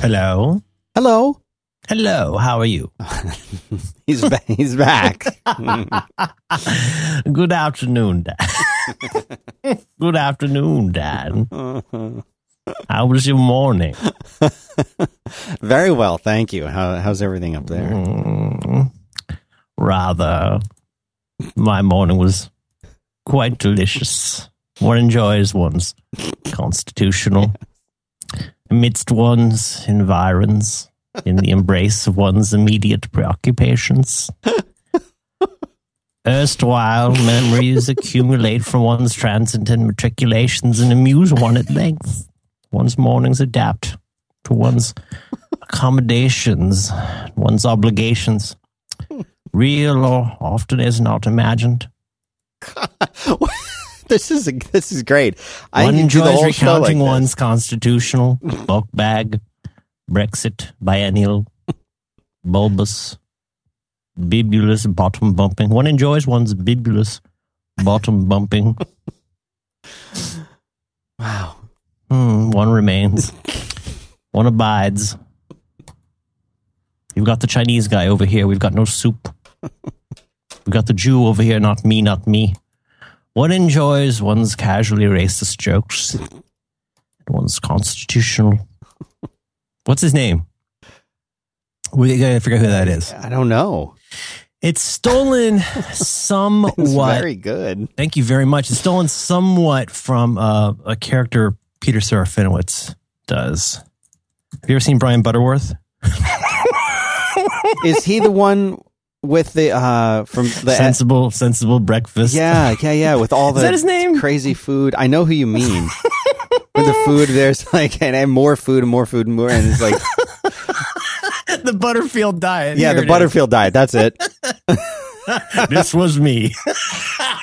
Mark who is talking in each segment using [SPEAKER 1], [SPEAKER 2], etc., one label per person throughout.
[SPEAKER 1] Hello.
[SPEAKER 2] Hello.
[SPEAKER 1] Hello. How are you?
[SPEAKER 2] he's ba- he's back.
[SPEAKER 1] Good afternoon, Dad. Good afternoon, Dad. How was your morning?
[SPEAKER 2] Very well, thank you. How, how's everything up there?
[SPEAKER 1] Mm, rather, my morning was quite delicious. One enjoys one's constitutional amidst one's environs in the embrace of one's immediate preoccupations. Erstwhile memories accumulate from one's transient matriculations and amuse one at length. One's mornings adapt to one's accommodations, one's obligations, real or often as not imagined.
[SPEAKER 2] this is this is great. I
[SPEAKER 1] One
[SPEAKER 2] can do the
[SPEAKER 1] enjoys recounting
[SPEAKER 2] like
[SPEAKER 1] one's constitutional, book bag, Brexit, biennial, bulbous, bibulous bottom bumping. One enjoys one's bibulous bottom bumping.
[SPEAKER 2] Wow.
[SPEAKER 1] Hmm, one remains. one abides. You've got the Chinese guy over here. We've got no soup. We've got the Jew over here. Not me, not me. One enjoys one's casually racist jokes. One's constitutional. What's his name? We gotta figure out who that is.
[SPEAKER 2] I don't know.
[SPEAKER 1] It's stolen
[SPEAKER 2] It's
[SPEAKER 1] somewhat.
[SPEAKER 2] very good.
[SPEAKER 1] Thank you very much. It's stolen somewhat from uh, a character Peter Serafinowicz does. Have you ever seen Brian Butterfield?
[SPEAKER 2] Is he the one with the uh from the
[SPEAKER 1] sensible, sensible breakfast.
[SPEAKER 2] Yeah, yeah, yeah. With all the
[SPEAKER 1] Is his name?
[SPEAKER 2] crazy food. I know who you mean. with the food, there's like and, and more food and more food and more, and it's like
[SPEAKER 1] the Butterfield diet.
[SPEAKER 2] yeah,
[SPEAKER 1] Here
[SPEAKER 2] the
[SPEAKER 1] it is.
[SPEAKER 2] Butterfield diet. That's it.
[SPEAKER 1] this was me.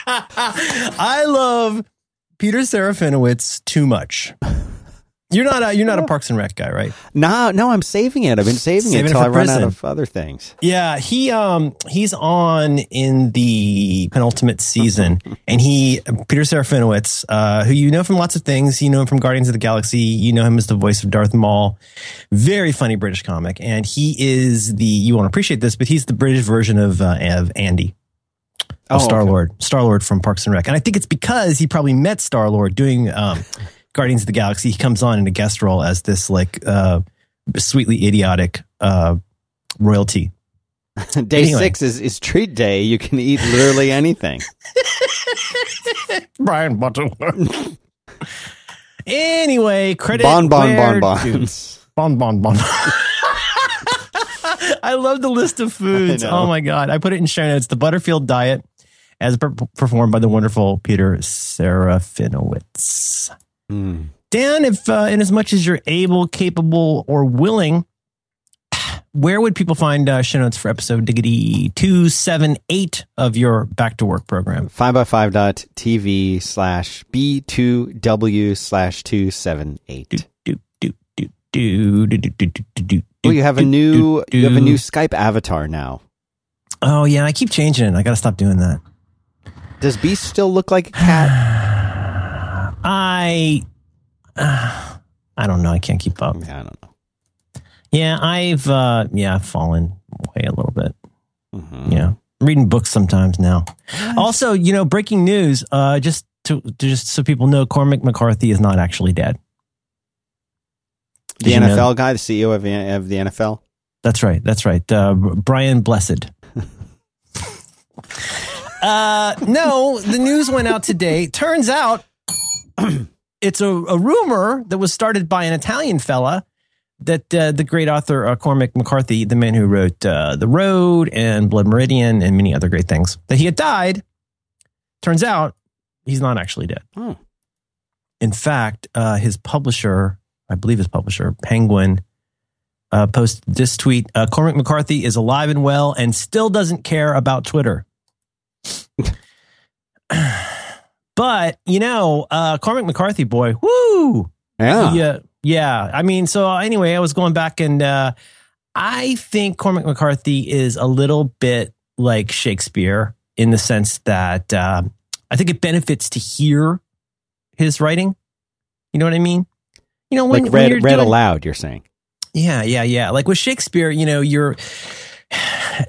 [SPEAKER 1] I love Peter Serafinowicz too much. You're not a you're not a Parks and Rec guy, right?
[SPEAKER 2] No, no, I'm saving it. I've been saving,
[SPEAKER 1] Saving
[SPEAKER 2] it until I run out of other things.
[SPEAKER 1] Yeah, he um he's on in the penultimate season, and he Peter Serafinowicz, uh, who you know from lots of things. You know him from Guardians of the Galaxy. You know him as the voice of Darth Maul. Very funny British comic, and he is the you won't appreciate this, but he's the British version of uh, of Andy. Of
[SPEAKER 2] Oh,
[SPEAKER 1] Star
[SPEAKER 2] okay.
[SPEAKER 1] Lord, Star Lord from Parks and Rec, and I think it's because he probably met Star Lord doing um, Guardians of the Galaxy. He comes on in a guest role as this like uh, sweetly idiotic uh, royalty.
[SPEAKER 2] Day
[SPEAKER 1] Anyway.
[SPEAKER 2] six is, is treat day. You can eat literally anything.
[SPEAKER 1] Brian Butterfield. anyway, credit
[SPEAKER 2] Bon bon
[SPEAKER 1] where
[SPEAKER 2] bon bons.
[SPEAKER 1] Bon bon bon. I love the list of foods. Oh my god! I put it in show notes. The Butterfield diet, as per- performed by the wonderful Peter Serafinowicz.
[SPEAKER 2] Mm.
[SPEAKER 1] Dan, if uh, in as much as you're able, capable, or willing, where would people find uh, show notes for episode diggity 278 of your back to work program
[SPEAKER 2] 5x5.tv slash b2w slash 278 well you have a new you have a new skype avatar now
[SPEAKER 1] oh yeah i keep changing it i gotta stop doing that
[SPEAKER 2] does beast still look like a cat
[SPEAKER 1] I uh, I don't know. I can't keep up.
[SPEAKER 2] Yeah, I don't know.
[SPEAKER 1] Yeah, I've uh yeah I've fallen away a little bit.
[SPEAKER 2] Mhm.
[SPEAKER 1] Yeah, I'm reading books sometimes now. Also, you know, breaking news. Uh, just to, to just so people know, Cormac McCarthy is not actually dead.
[SPEAKER 2] The
[SPEAKER 1] Did you know-
[SPEAKER 2] NFL guy, the CEO of, of the NFL.
[SPEAKER 1] That's right. That's right. Uh, Brian Blessed. uh, no, the news went out today. Turns out it's a, a rumor that was started by an Italian fella that uh, the great author uh, Cormac McCarthy, the man who wrote uh, The Road and Blood Meridian and many other great things, that he had died. Turns out he's not actually dead.
[SPEAKER 2] Oh.
[SPEAKER 1] In fact, uh, his publisher, I believe his publisher, Penguin, uh, posted this tweet uh, Cormac McCarthy is alive and well and still doesn't care about Twitter. but, you know, uh, Cormac McCarthy, boy, woo!
[SPEAKER 2] Yeah.
[SPEAKER 1] Yeah. Yeah. I mean, so anyway, I was going back and uh, I think Cormac McCarthy is a little bit like Shakespeare in the sense that uh, I think it benefits to hear his writing. You know what I mean? You know, when,
[SPEAKER 2] like
[SPEAKER 1] when
[SPEAKER 2] read,
[SPEAKER 1] you're
[SPEAKER 2] read
[SPEAKER 1] doing-
[SPEAKER 2] aloud, you're saying.
[SPEAKER 1] Yeah, yeah, yeah. Like with Shakespeare, you know, you're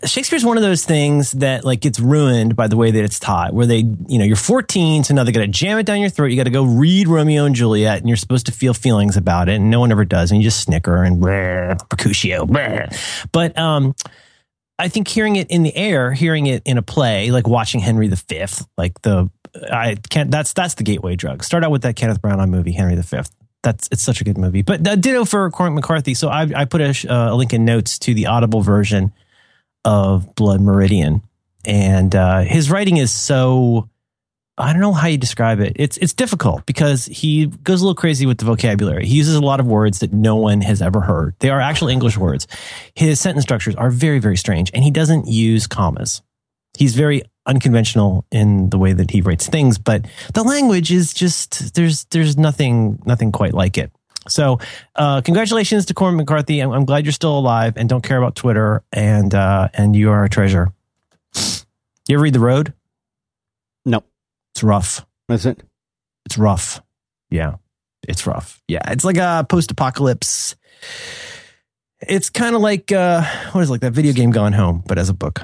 [SPEAKER 1] Shakespeare's one of those things that like gets ruined by the way that it's taught, where they, you know, you're 14, so now they got to jam it down your throat. You got to go read Romeo and Juliet, and you're supposed to feel feelings about it, and no one ever does, and you just snicker and bleh, Mercutio. But um, I think hearing it in the air, hearing it in a play, like watching Henry V, like the I can't. That's that's the gateway drug. Start out with that Kenneth Branagh movie, Henry V. That's it's such a good movie. But uh, ditto for Cormac McCarthy. So I, I put a, uh, a link in notes to the Audible version of Blood Meridian, and uh, his writing is so. I don't know how you describe it. It's it's difficult because he goes a little crazy with the vocabulary. He uses a lot of words that no one has ever heard. They are actual English words. His sentence structures are very very strange, and he doesn't use commas. He's very unconventional in the way that he writes things, but the language is just there's there's nothing nothing quite like it. So, uh, congratulations to Cormac McCarthy. I'm, I'm, glad you're still alive and don't care about Twitter, and uh, and you are a treasure. You ever read The Road?
[SPEAKER 2] No,
[SPEAKER 1] it's rough.
[SPEAKER 2] Is it?
[SPEAKER 1] It's rough. Yeah, it's rough. Yeah, it's like a post-apocalypse. It's kind of like uh, what is it, like that video game Gone Home, but as a book.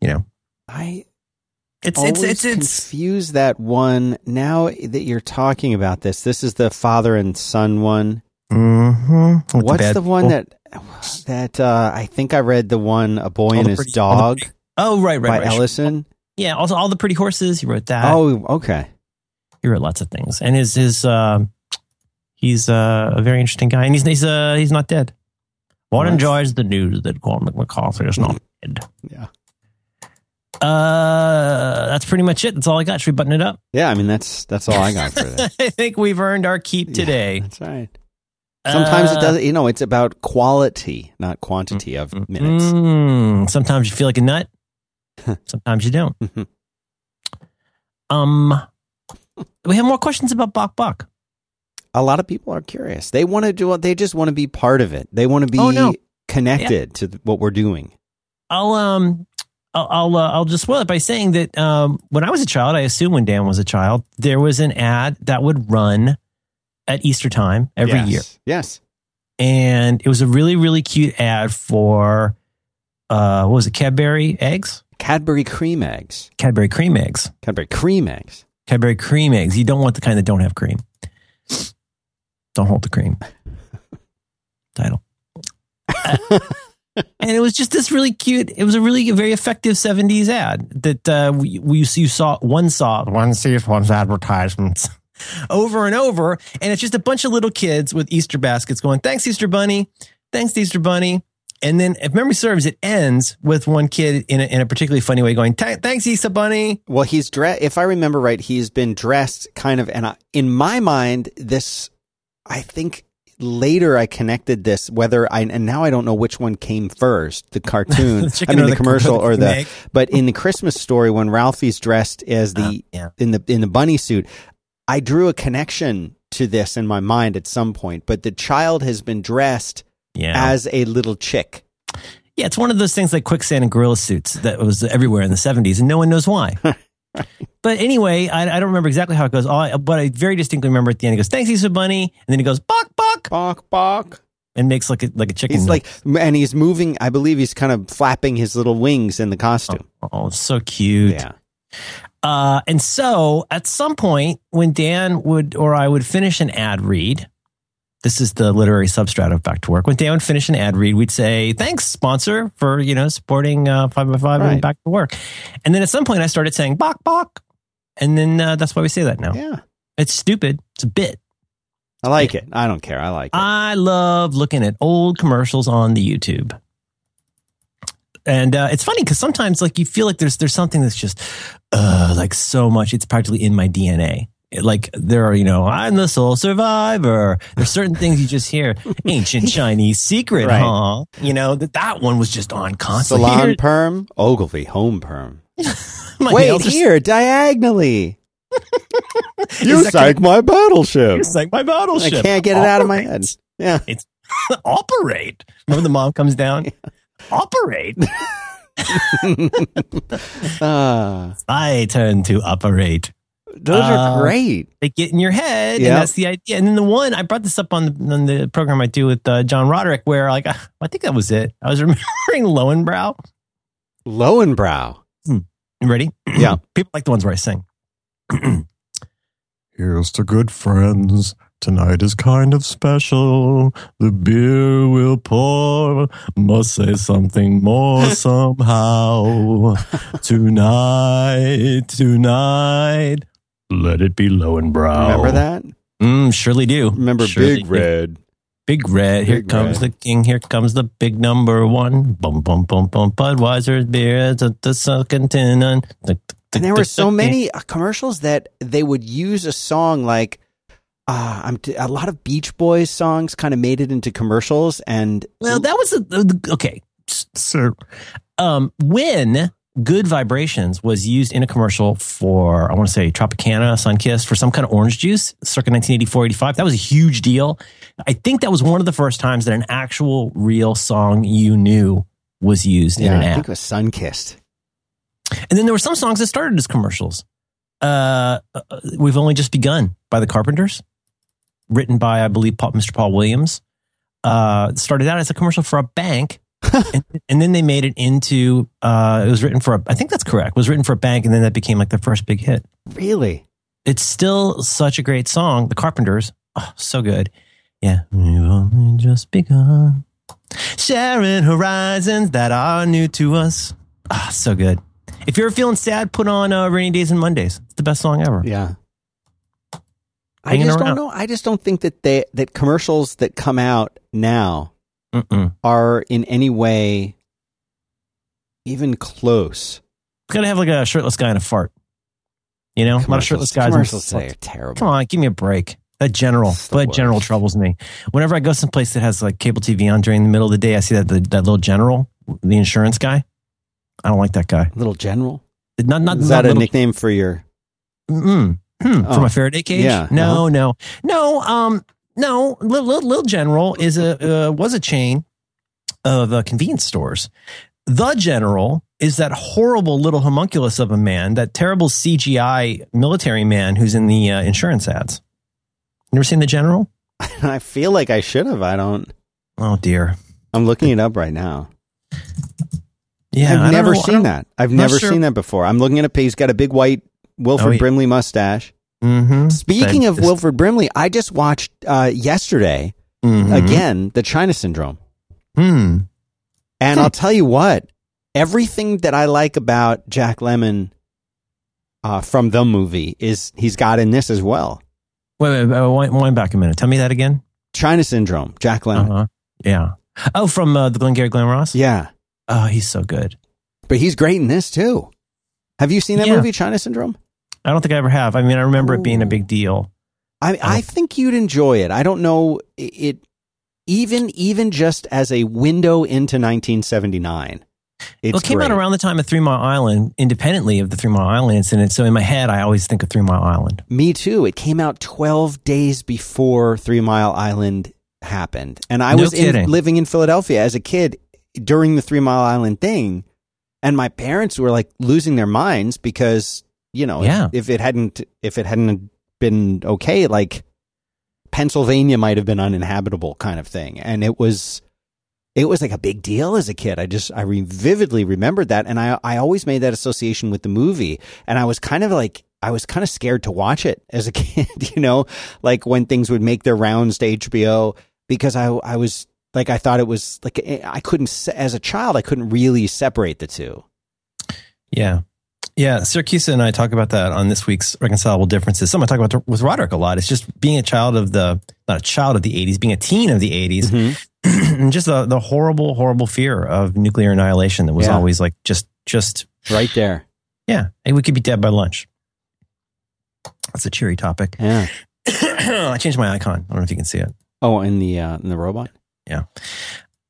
[SPEAKER 1] You know,
[SPEAKER 2] I
[SPEAKER 1] it's
[SPEAKER 2] always
[SPEAKER 1] it's it's
[SPEAKER 2] confuse that one. Now that you're talking about this, this is the father and son one.
[SPEAKER 1] Mm-hmm.
[SPEAKER 2] What's the, the one that that uh, I think I read the one a boy all and his pretty, dog.
[SPEAKER 1] Pretty, oh right, right,
[SPEAKER 2] by
[SPEAKER 1] right.
[SPEAKER 2] Ellison.
[SPEAKER 1] Yeah, also all the pretty horses. He wrote that.
[SPEAKER 2] Oh, okay.
[SPEAKER 1] He wrote lots of things, and his his uh, he's uh, a very interesting guy, and he's he's uh, he's not dead. One enjoys the news that Cormac McCarthy is not dead.
[SPEAKER 2] Yeah.
[SPEAKER 1] Uh, that's pretty much it. That's all I got. Should we button it up?
[SPEAKER 2] Yeah, I mean that's that's all I got for that.
[SPEAKER 1] I think we've earned our keep today.
[SPEAKER 2] Yeah, that's right. Sometimes uh, it does. You know, it's about quality, not quantity of
[SPEAKER 1] mm,
[SPEAKER 2] minutes.
[SPEAKER 1] Mm, sometimes you feel like a nut. sometimes you don't. um, we have more questions about Bok Bok.
[SPEAKER 2] A lot of people are curious. They want to do. They just want to be part of it. They want to be oh, no. connected yeah. to what we're doing.
[SPEAKER 1] I'll um I'll I'll, uh, I'll, just spoil it by saying that um, when I was a child, I assume when Dan was a child, there was an ad that would run at Easter time every
[SPEAKER 2] yes.
[SPEAKER 1] year.
[SPEAKER 2] Yes,
[SPEAKER 1] and it was a really really cute ad for uh, what was it? Cadbury eggs.
[SPEAKER 2] Cadbury cream eggs.
[SPEAKER 1] Cadbury cream eggs.
[SPEAKER 2] Cadbury cream eggs.
[SPEAKER 1] Cadbury cream eggs. You don't want the kind that don't have cream. Don't hold the cream. Title. and it was just this really cute. It was a really very effective '70s ad that uh, we, we you saw one saw one sees one's advertisements over and over, and it's just a bunch of little kids with Easter baskets going, "Thanks, Easter Bunny. Thanks, Easter Bunny." And then, if memory serves, it ends with one kid in a, in a particularly funny way going, "Thanks, Easter Bunny."
[SPEAKER 2] Well, he's dressed. If I remember right, he's been dressed kind of, and I, in my mind, this I think later I connected this whether I and now I don't know which one came first, the cartoon,
[SPEAKER 1] the
[SPEAKER 2] I mean the,
[SPEAKER 1] the
[SPEAKER 2] commercial or the
[SPEAKER 1] egg.
[SPEAKER 2] but in the Christmas story when Ralphie's dressed as the uh,
[SPEAKER 1] yeah.
[SPEAKER 2] in the in the bunny suit, I drew a connection to this in my mind at some point, but the child has been dressed
[SPEAKER 1] yeah.
[SPEAKER 2] as a little chick.
[SPEAKER 1] Yeah, it's one of those things like quicksand and gorilla suits that was everywhere in the 70s and no one knows why. But anyway, I, I, don't remember exactly how it goes. I, but I very distinctly remember at the end, he goes, "Thanks, Easter Bunny," and then he goes, "Bok bok
[SPEAKER 2] bok bok,"
[SPEAKER 1] and makes like a like a chicken.
[SPEAKER 2] He's like, and he's moving. I believe he's kind of flapping his little wings in the costume.
[SPEAKER 1] Oh, oh so cute.
[SPEAKER 2] Yeah.
[SPEAKER 1] Uh, and so at some point, when Dan would or I would finish an ad read, this is the literary substrat of Back to Work. When Dan would finish an ad read, we'd say, thanks, sponsor, for, you know, supporting uh, 5 by 5
[SPEAKER 2] Right.
[SPEAKER 1] and Back to Work. And then at some point, I started saying, bok, bok. And then uh, that's why we say that now.
[SPEAKER 2] Yeah.
[SPEAKER 1] It's stupid. It's a bit.
[SPEAKER 2] I like it. I don't care. I like it.
[SPEAKER 1] I love looking at old commercials on the YouTube. And uh, it's funny because sometimes, like, you feel like there's there's something that's just, uh, like so much. It's practically in my DNA. Like there are, you know, I'm the sole survivor. There's certain things you just hear. Ancient Chinese secret,
[SPEAKER 2] Right.
[SPEAKER 1] huh? You know that that one was just on constantly.
[SPEAKER 2] Salon
[SPEAKER 1] Here-
[SPEAKER 2] perm, Ogilvie home perm. Wait here, diagonally. you sank my battleship.
[SPEAKER 1] It's like my battleship.
[SPEAKER 2] I can't get it out of my head.
[SPEAKER 1] Operate.
[SPEAKER 2] Yeah.
[SPEAKER 1] Operate. Remember the mom comes down. Operate.
[SPEAKER 2] Ah,
[SPEAKER 1] I turn to operate.
[SPEAKER 2] Those
[SPEAKER 1] Uh,
[SPEAKER 2] are great.
[SPEAKER 1] they get in your head,
[SPEAKER 2] Yep.
[SPEAKER 1] and that's the idea. And then the one I brought this up on the, on the program I do with uh, John Roderick, where like I think that was it. I was remembering Löwenbräu.
[SPEAKER 2] Löwenbräu.
[SPEAKER 1] You ready?
[SPEAKER 2] Yeah.
[SPEAKER 1] People like the ones where I sing.
[SPEAKER 3] Here's to good friends. Tonight is kind of special. The beer will pour. Must say something more somehow. tonight, tonight. Let it be low and Löwenbräu.
[SPEAKER 2] Remember that?
[SPEAKER 1] Mm, surely do.
[SPEAKER 2] Remember
[SPEAKER 1] Surely
[SPEAKER 2] Big
[SPEAKER 1] do.
[SPEAKER 2] Red?
[SPEAKER 1] Big red. Here
[SPEAKER 2] Big
[SPEAKER 1] comes
[SPEAKER 2] Red.
[SPEAKER 1] the king. Here comes the big number one. Bum bum bum bum. Budweiser beer. The, the second tin. And, the, the,
[SPEAKER 2] And there were so many uh, commercials that they would use a song like uh, I'm t- a lot of Beach Boys songs kind of made it into commercials and
[SPEAKER 1] Well, that was a, okay. sir. So, um, when Good Vibrations was used in a commercial for, I want to say Tropicana, Sunkist, for some kind of orange juice, circa 1984, 85, that was a huge deal. I think that was one of the first times that an actual real song you knew was used in
[SPEAKER 2] yeah,
[SPEAKER 1] an
[SPEAKER 2] I
[SPEAKER 1] ad.
[SPEAKER 2] think it was Sunkist.
[SPEAKER 1] And then there were some songs that started as commercials. Uh, uh, We've Only Just Begun by the Carpenters, written by, I believe, Mr. Paul Williams. Uh, started out as a commercial for a bank. and, and then they made it into, uh, it was written for, a, I think that's correct, it was written for a bank, and then that became like their first big hit.
[SPEAKER 2] Really?
[SPEAKER 1] It's still such a great song. The Carpenters, oh, so good. Yeah. We've only just begun. Sharing horizons that are new to us. Ah, so good. If you're feeling sad, put on uh, Rainy Days and Mondays. It's the best song ever.
[SPEAKER 2] Yeah. I just
[SPEAKER 1] around.
[SPEAKER 2] don't know. I just don't think that they that commercials that come out now
[SPEAKER 1] Mm-mm.
[SPEAKER 2] are in any way even close.
[SPEAKER 1] It's got to have like a shirtless guy and a fart. You know, a lot of shirtless guys.
[SPEAKER 2] Commercials today are terrible.
[SPEAKER 1] Come on, give me a break. That general, but general troubles me. Whenever I go someplace that has like cable TV on during the middle of the day, I see that the, that little general, the insurance guy. I don't like that guy.
[SPEAKER 2] Little General.
[SPEAKER 1] Not not
[SPEAKER 2] Is
[SPEAKER 1] not
[SPEAKER 2] that a
[SPEAKER 1] little-
[SPEAKER 2] nickname for your?
[SPEAKER 1] Mm-mm. Hmm,
[SPEAKER 2] Oh.
[SPEAKER 1] From a Faraday cage?
[SPEAKER 2] Yeah,
[SPEAKER 1] No,
[SPEAKER 2] uh-huh.
[SPEAKER 1] no, no. Um, no. Little, little, little General is a uh, was a chain of uh, convenience stores. The General is that horrible little homunculus of a man, that terrible CGI military man who's in the uh, insurance ads. You ever seen the General?
[SPEAKER 2] I feel like I should have. I don't.
[SPEAKER 1] Oh dear.
[SPEAKER 2] I'm looking it up right now.
[SPEAKER 1] Yeah,
[SPEAKER 2] I've never
[SPEAKER 1] know-
[SPEAKER 2] seen that. I've never
[SPEAKER 1] sure.
[SPEAKER 2] seen that before. I'm looking at a page. He's got a big white Wilford
[SPEAKER 1] Oh, yeah.
[SPEAKER 2] Brimley mustache.
[SPEAKER 1] Mhm.
[SPEAKER 2] Speaking of
[SPEAKER 1] This-
[SPEAKER 2] Wilford Brimley, I just watched uh, yesterday
[SPEAKER 1] Mhm.
[SPEAKER 2] again the China Syndrome,
[SPEAKER 1] Hmm.
[SPEAKER 2] and
[SPEAKER 1] Hmm.
[SPEAKER 2] I'll tell you what, everything that I like about Jack Lemmon uh, from the movie is he's got in this as well.
[SPEAKER 1] Wait, wait, wait, wind, back a minute. Tell me that again.
[SPEAKER 2] China Syndrome, Jack Lemmon.
[SPEAKER 1] Uh-huh. Yeah. Oh, from uh, the Glengarry Glen Ross.
[SPEAKER 2] Yeah,
[SPEAKER 1] Oh, he's so good.
[SPEAKER 2] but he's great in this too. Have you seen that
[SPEAKER 1] Yeah.
[SPEAKER 2] movie, China Syndrome?
[SPEAKER 1] I don't think I ever have. I mean, I remember it being a big deal.
[SPEAKER 2] I I think you'd enjoy it. I don't know it, it even even just as a window into 1979. It's
[SPEAKER 1] well, it came
[SPEAKER 2] great.
[SPEAKER 1] out around the time of Three Mile Island, independently of the Three Mile Island incident. So in my head, I always think of Three Mile Island.
[SPEAKER 2] Me too. It came out 12 days before Three Mile Island happened. And I
[SPEAKER 1] No
[SPEAKER 2] was in, living in Philadelphia as a kid during the Three Mile Island thing. And my parents were like losing their minds because, you know,
[SPEAKER 1] Yeah.
[SPEAKER 2] if, if it hadn't if it hadn't been okay, like Pennsylvania might have been uninhabitable kind of thing. And it was it was like a big deal as a kid. I just I re- vividly remembered that, and I I always made that association with the movie, and I was kind of like I was kind of scared to watch it as a kid, you know, like when things would make their rounds to HBO because I I was like I thought it was like eh, I couldn't as a child I couldn't really separate the two.
[SPEAKER 1] Yeah. Yeah. Siracusa and I talk about that on this week's Reconcilable Differences. Something I talk about with Roderick a lot. It's just being a child of the, not a child of the 80s, being a teen of the 80s,
[SPEAKER 2] Mm-hmm.
[SPEAKER 1] and just the, the horrible, horrible fear of nuclear annihilation that was
[SPEAKER 2] Yeah.
[SPEAKER 1] always like just, just,
[SPEAKER 2] Right there,
[SPEAKER 1] yeah, hey, we could be dead by lunch. That's a cheery topic.
[SPEAKER 2] yeah.
[SPEAKER 1] I changed my icon. I don't know if you can see it.
[SPEAKER 2] Oh, in the uh, in the robot. Yeah.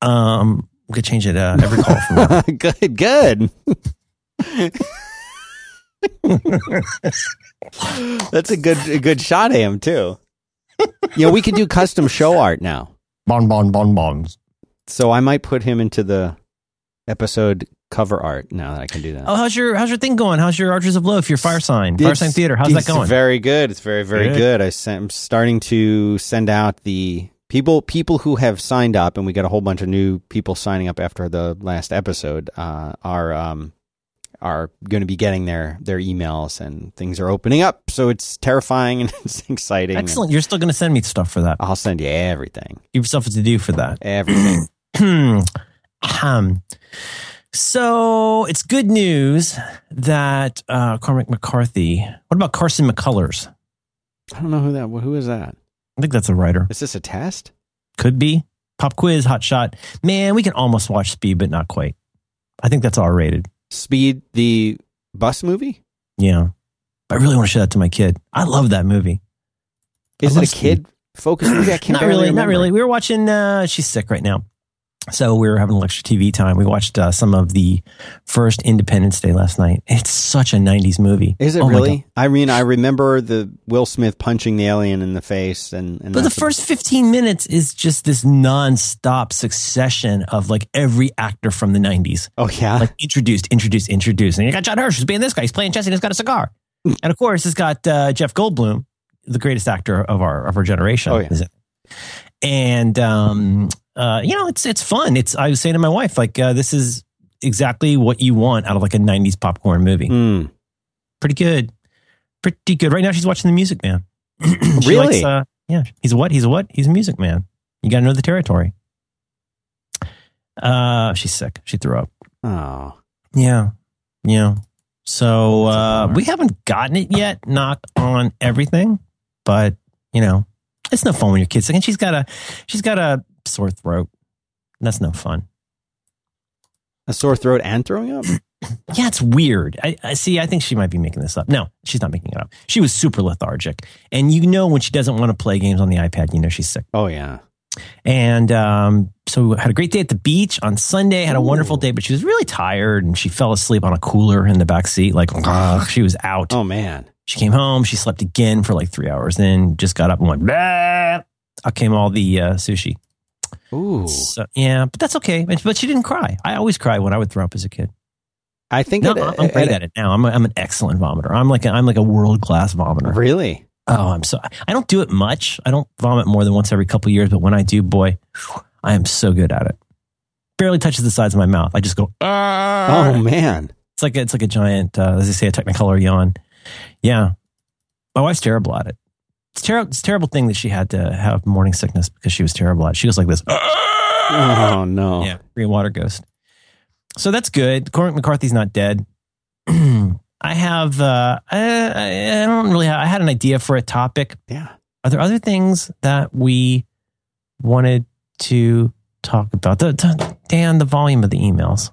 [SPEAKER 1] Um, we could change it uh, every call from now.
[SPEAKER 2] good, good. That's a good a good shot of him too. You know, we could do custom show art now.
[SPEAKER 3] Bon bon bon bons.
[SPEAKER 2] So I might put him into the episode cover art now that I can do that.
[SPEAKER 1] Oh, how's your how's your thing going? How's your Archers of Loaf, your Fire Sign, Fire
[SPEAKER 2] It's-
[SPEAKER 1] Sign Theater? How's that
[SPEAKER 2] it's
[SPEAKER 1] going?
[SPEAKER 2] Very good. It's very very
[SPEAKER 1] Good.
[SPEAKER 2] good. I sent, I'm starting to send out the people people who have signed up, and we got a whole bunch of new people signing up after the last episode. Uh, are um are going to be getting their their emails, and things are opening up. So it's terrifying and it's exciting.
[SPEAKER 1] Excellent. You're still going to send me stuff for that.
[SPEAKER 2] I'll send you everything,
[SPEAKER 1] Give yourself a to do for that.
[SPEAKER 2] everything.
[SPEAKER 1] um, so it's good news that uh, Cormac McCarthy. What about Carson McCullers?
[SPEAKER 2] I don't know who that. Who is that?
[SPEAKER 1] I think that's a writer.
[SPEAKER 2] Is this a test?
[SPEAKER 1] Could be. Pop quiz, hot shot. Man, we can almost watch Speed, but not quite. I think that's R rated.
[SPEAKER 2] Speed the bus movie?
[SPEAKER 1] Yeah. I really want to show that to my kid. I love that movie.
[SPEAKER 2] Is it a kid focused movie? I can
[SPEAKER 1] not really, not really. We were watching. Uh, she's sick right now, so we were having extra TV time. We watched uh, some of the first Independence Day last night. It's such a '90s movie.
[SPEAKER 2] Is it
[SPEAKER 1] Oh
[SPEAKER 2] really? I mean, I remember the Will Smith punching the alien in the face, and, and
[SPEAKER 1] But the first 15 minutes is just this non-stop succession of like every actor from the 90s.
[SPEAKER 2] Oh yeah,
[SPEAKER 1] Like introduced, introduced, introduced. And you got Judd Hirsch who's being this guy. He's playing chess and he's got a cigar. and of course, it's got uh, Jeff Goldblum, the greatest actor of our of our generation.
[SPEAKER 2] Oh, yeah.
[SPEAKER 1] is it? And um, uh, you know, it's it's fun. It's I was saying to my wife, like, uh, this is exactly what you want out of like a 90s popcorn movie.
[SPEAKER 2] Mm.
[SPEAKER 1] Pretty good. Pretty good. Right now she's watching The Music Man.
[SPEAKER 2] Really?
[SPEAKER 1] uh, yeah. He's a what? He's a what? He's a music man. You got to know the territory. Uh, she's sick. She threw up.
[SPEAKER 2] Oh,
[SPEAKER 1] Yeah. Yeah. So uh, we haven't gotten it yet. Knock on everything, but you know, it's no fun when your kid's sick. And she's got a she's got a sore throat. That's no fun.
[SPEAKER 2] a sore throat and throwing up.
[SPEAKER 1] Yeah, it's weird. I, I see. I think she might be making this up. No, she's not making it up. She was super lethargic, and you know when she doesn't want to play games on the iPad, you know she's sick.
[SPEAKER 2] Oh yeah,
[SPEAKER 1] And um, so we had a great day at the beach on Sunday. Had a wonderful day, but she was really tired, and she fell asleep on a cooler in the back seat. Like ugh, she was out.
[SPEAKER 2] oh man.
[SPEAKER 1] She came home. She slept again for like three hours. Then just got up and went. Bah! Out came all the uh, sushi.
[SPEAKER 2] Ooh,
[SPEAKER 1] So, yeah, but that's okay. But but she didn't cry. I always cry when I would throw up as a kid.
[SPEAKER 2] I think
[SPEAKER 1] No,
[SPEAKER 2] it,
[SPEAKER 1] I'm great at it now. I'm, a, I'm an excellent vomiter. I'm like a, I'm like a world class vomiter.
[SPEAKER 2] Really?
[SPEAKER 1] Oh, I'm so I don't do it much. I don't vomit more than once every couple years, but when I do, boy, I am so good at it. Barely touches the sides of my mouth. I just go. "Ah."
[SPEAKER 2] Oh man.
[SPEAKER 1] It's like a, it's like a giant, uh, as they say, a Technicolor yawn. Yeah, my wife's terrible at it. It's terrible. It's a terrible thing that she had to have morning sickness because she was terrible at. it. She goes like this.
[SPEAKER 2] Oh no.
[SPEAKER 1] Yeah, green water ghost. So that's good. Cormac McCarthy's not dead. I have. Uh, I, I don't really. Have, I had an idea for a topic.
[SPEAKER 2] Yeah.
[SPEAKER 1] Are there other things that we wanted to talk about? The, the, Dan, the volume of the emails.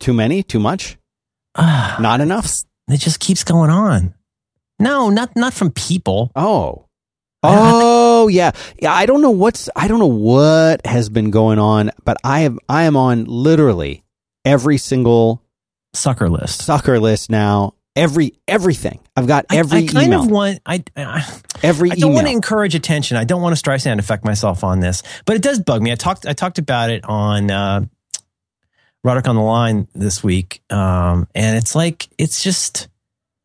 [SPEAKER 2] Too many? Too much? Not enough?
[SPEAKER 1] it just keeps going on. No, not not from people.
[SPEAKER 2] Oh.
[SPEAKER 1] I- I
[SPEAKER 2] Oh yeah. Yeah, I don't know what's I don't know what has been going on, but I have I am on literally every single
[SPEAKER 1] Sucker list.
[SPEAKER 2] sucker list now. Every everything. I've got
[SPEAKER 1] I-
[SPEAKER 2] every
[SPEAKER 1] I, kind
[SPEAKER 2] email.
[SPEAKER 1] of want. I I,
[SPEAKER 2] every
[SPEAKER 1] I don't
[SPEAKER 2] email.
[SPEAKER 1] want to encourage attention. I don't want to Streisand effect myself on this, but it does bug me. I talked. I talked about it on uh, Roderick on the line this week, um, and it's like it's just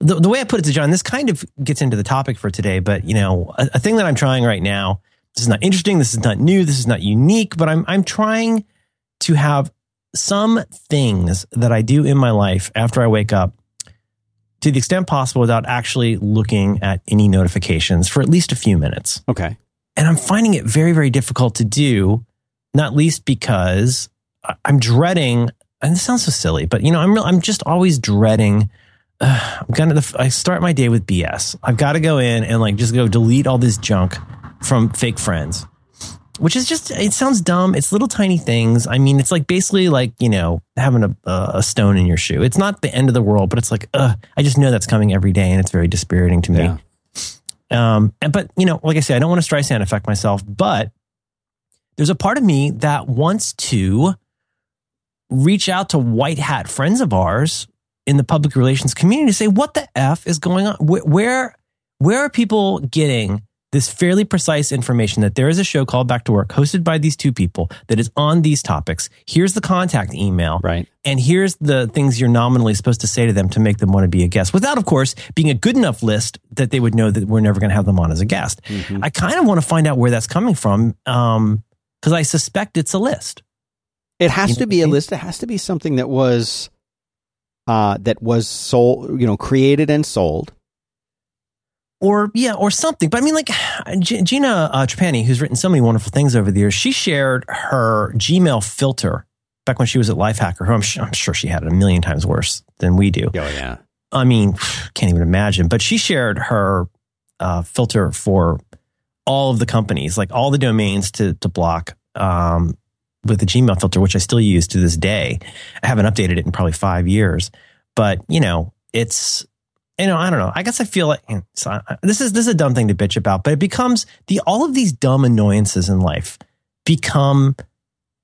[SPEAKER 1] the, the way I put it to John. This kind of gets into the topic for today, but you know, a, a thing that I'm trying right now. This is not interesting. This is not new. This is not unique. But I'm I'm trying to have some things that I do in my life after I wake up to the extent possible without actually looking at any notifications for at least a few minutes.
[SPEAKER 2] okay.
[SPEAKER 1] And I'm finding it very, very difficult to do, not least because I'm dreading, and this sounds so silly, but you know, I'm, real, I'm just always dreading. Uh, I'm gonna, I start my day with BS. I've got to go in and like just go delete all this junk from fake friends, which is just, it sounds dumb. It's little tiny things. I mean, it's like basically like, you know, having a, a stone in your shoe. It's not the end of the world, but it's like, uh, I just know that's coming every day and it's very dispiriting to me.
[SPEAKER 2] Yeah.
[SPEAKER 1] Um, and- but you know, like I said, I don't want to Streisand effect myself, but there's a part of me that wants to reach out to white hat friends of ours in the public relations community to say, what the F is going on? Where, where, are people getting this fairly precise information that there is a show called Back to Work hosted by these two people that is on these topics. Here's the contact email.
[SPEAKER 2] Right.
[SPEAKER 1] And here's the things you're nominally supposed to say to them to make them want to be a guest without, of course, being a good enough list that they would know that we're never going to have them on as a guest.
[SPEAKER 2] Mhm.
[SPEAKER 1] I kind of want to find out where that's coming from. Um, cause I suspect it's a list.
[SPEAKER 2] It has
[SPEAKER 1] You
[SPEAKER 2] to
[SPEAKER 1] know
[SPEAKER 2] be a list. It has to be something that was, uh, that was sold, you know, created and sold.
[SPEAKER 1] or yeah, or something. But I mean, like G- Gina uh, Trapani, who's written so many wonderful things over the years, she shared her Gmail filter back when she was at Lifehacker. Who I'm, su- I'm sure she had it a million times worse than we do.
[SPEAKER 2] Oh yeah.
[SPEAKER 1] I mean, can't even imagine. But she shared her uh, filter for all of the companies, like all the domains to to block um, with the Gmail filter, which I still use to this day. I haven't updated it in probably five years, but you know, it's you know, I don't know. I guess I feel like you know, so I- this is this is a dumb thing to bitch about, but it becomes the all of these dumb annoyances in life become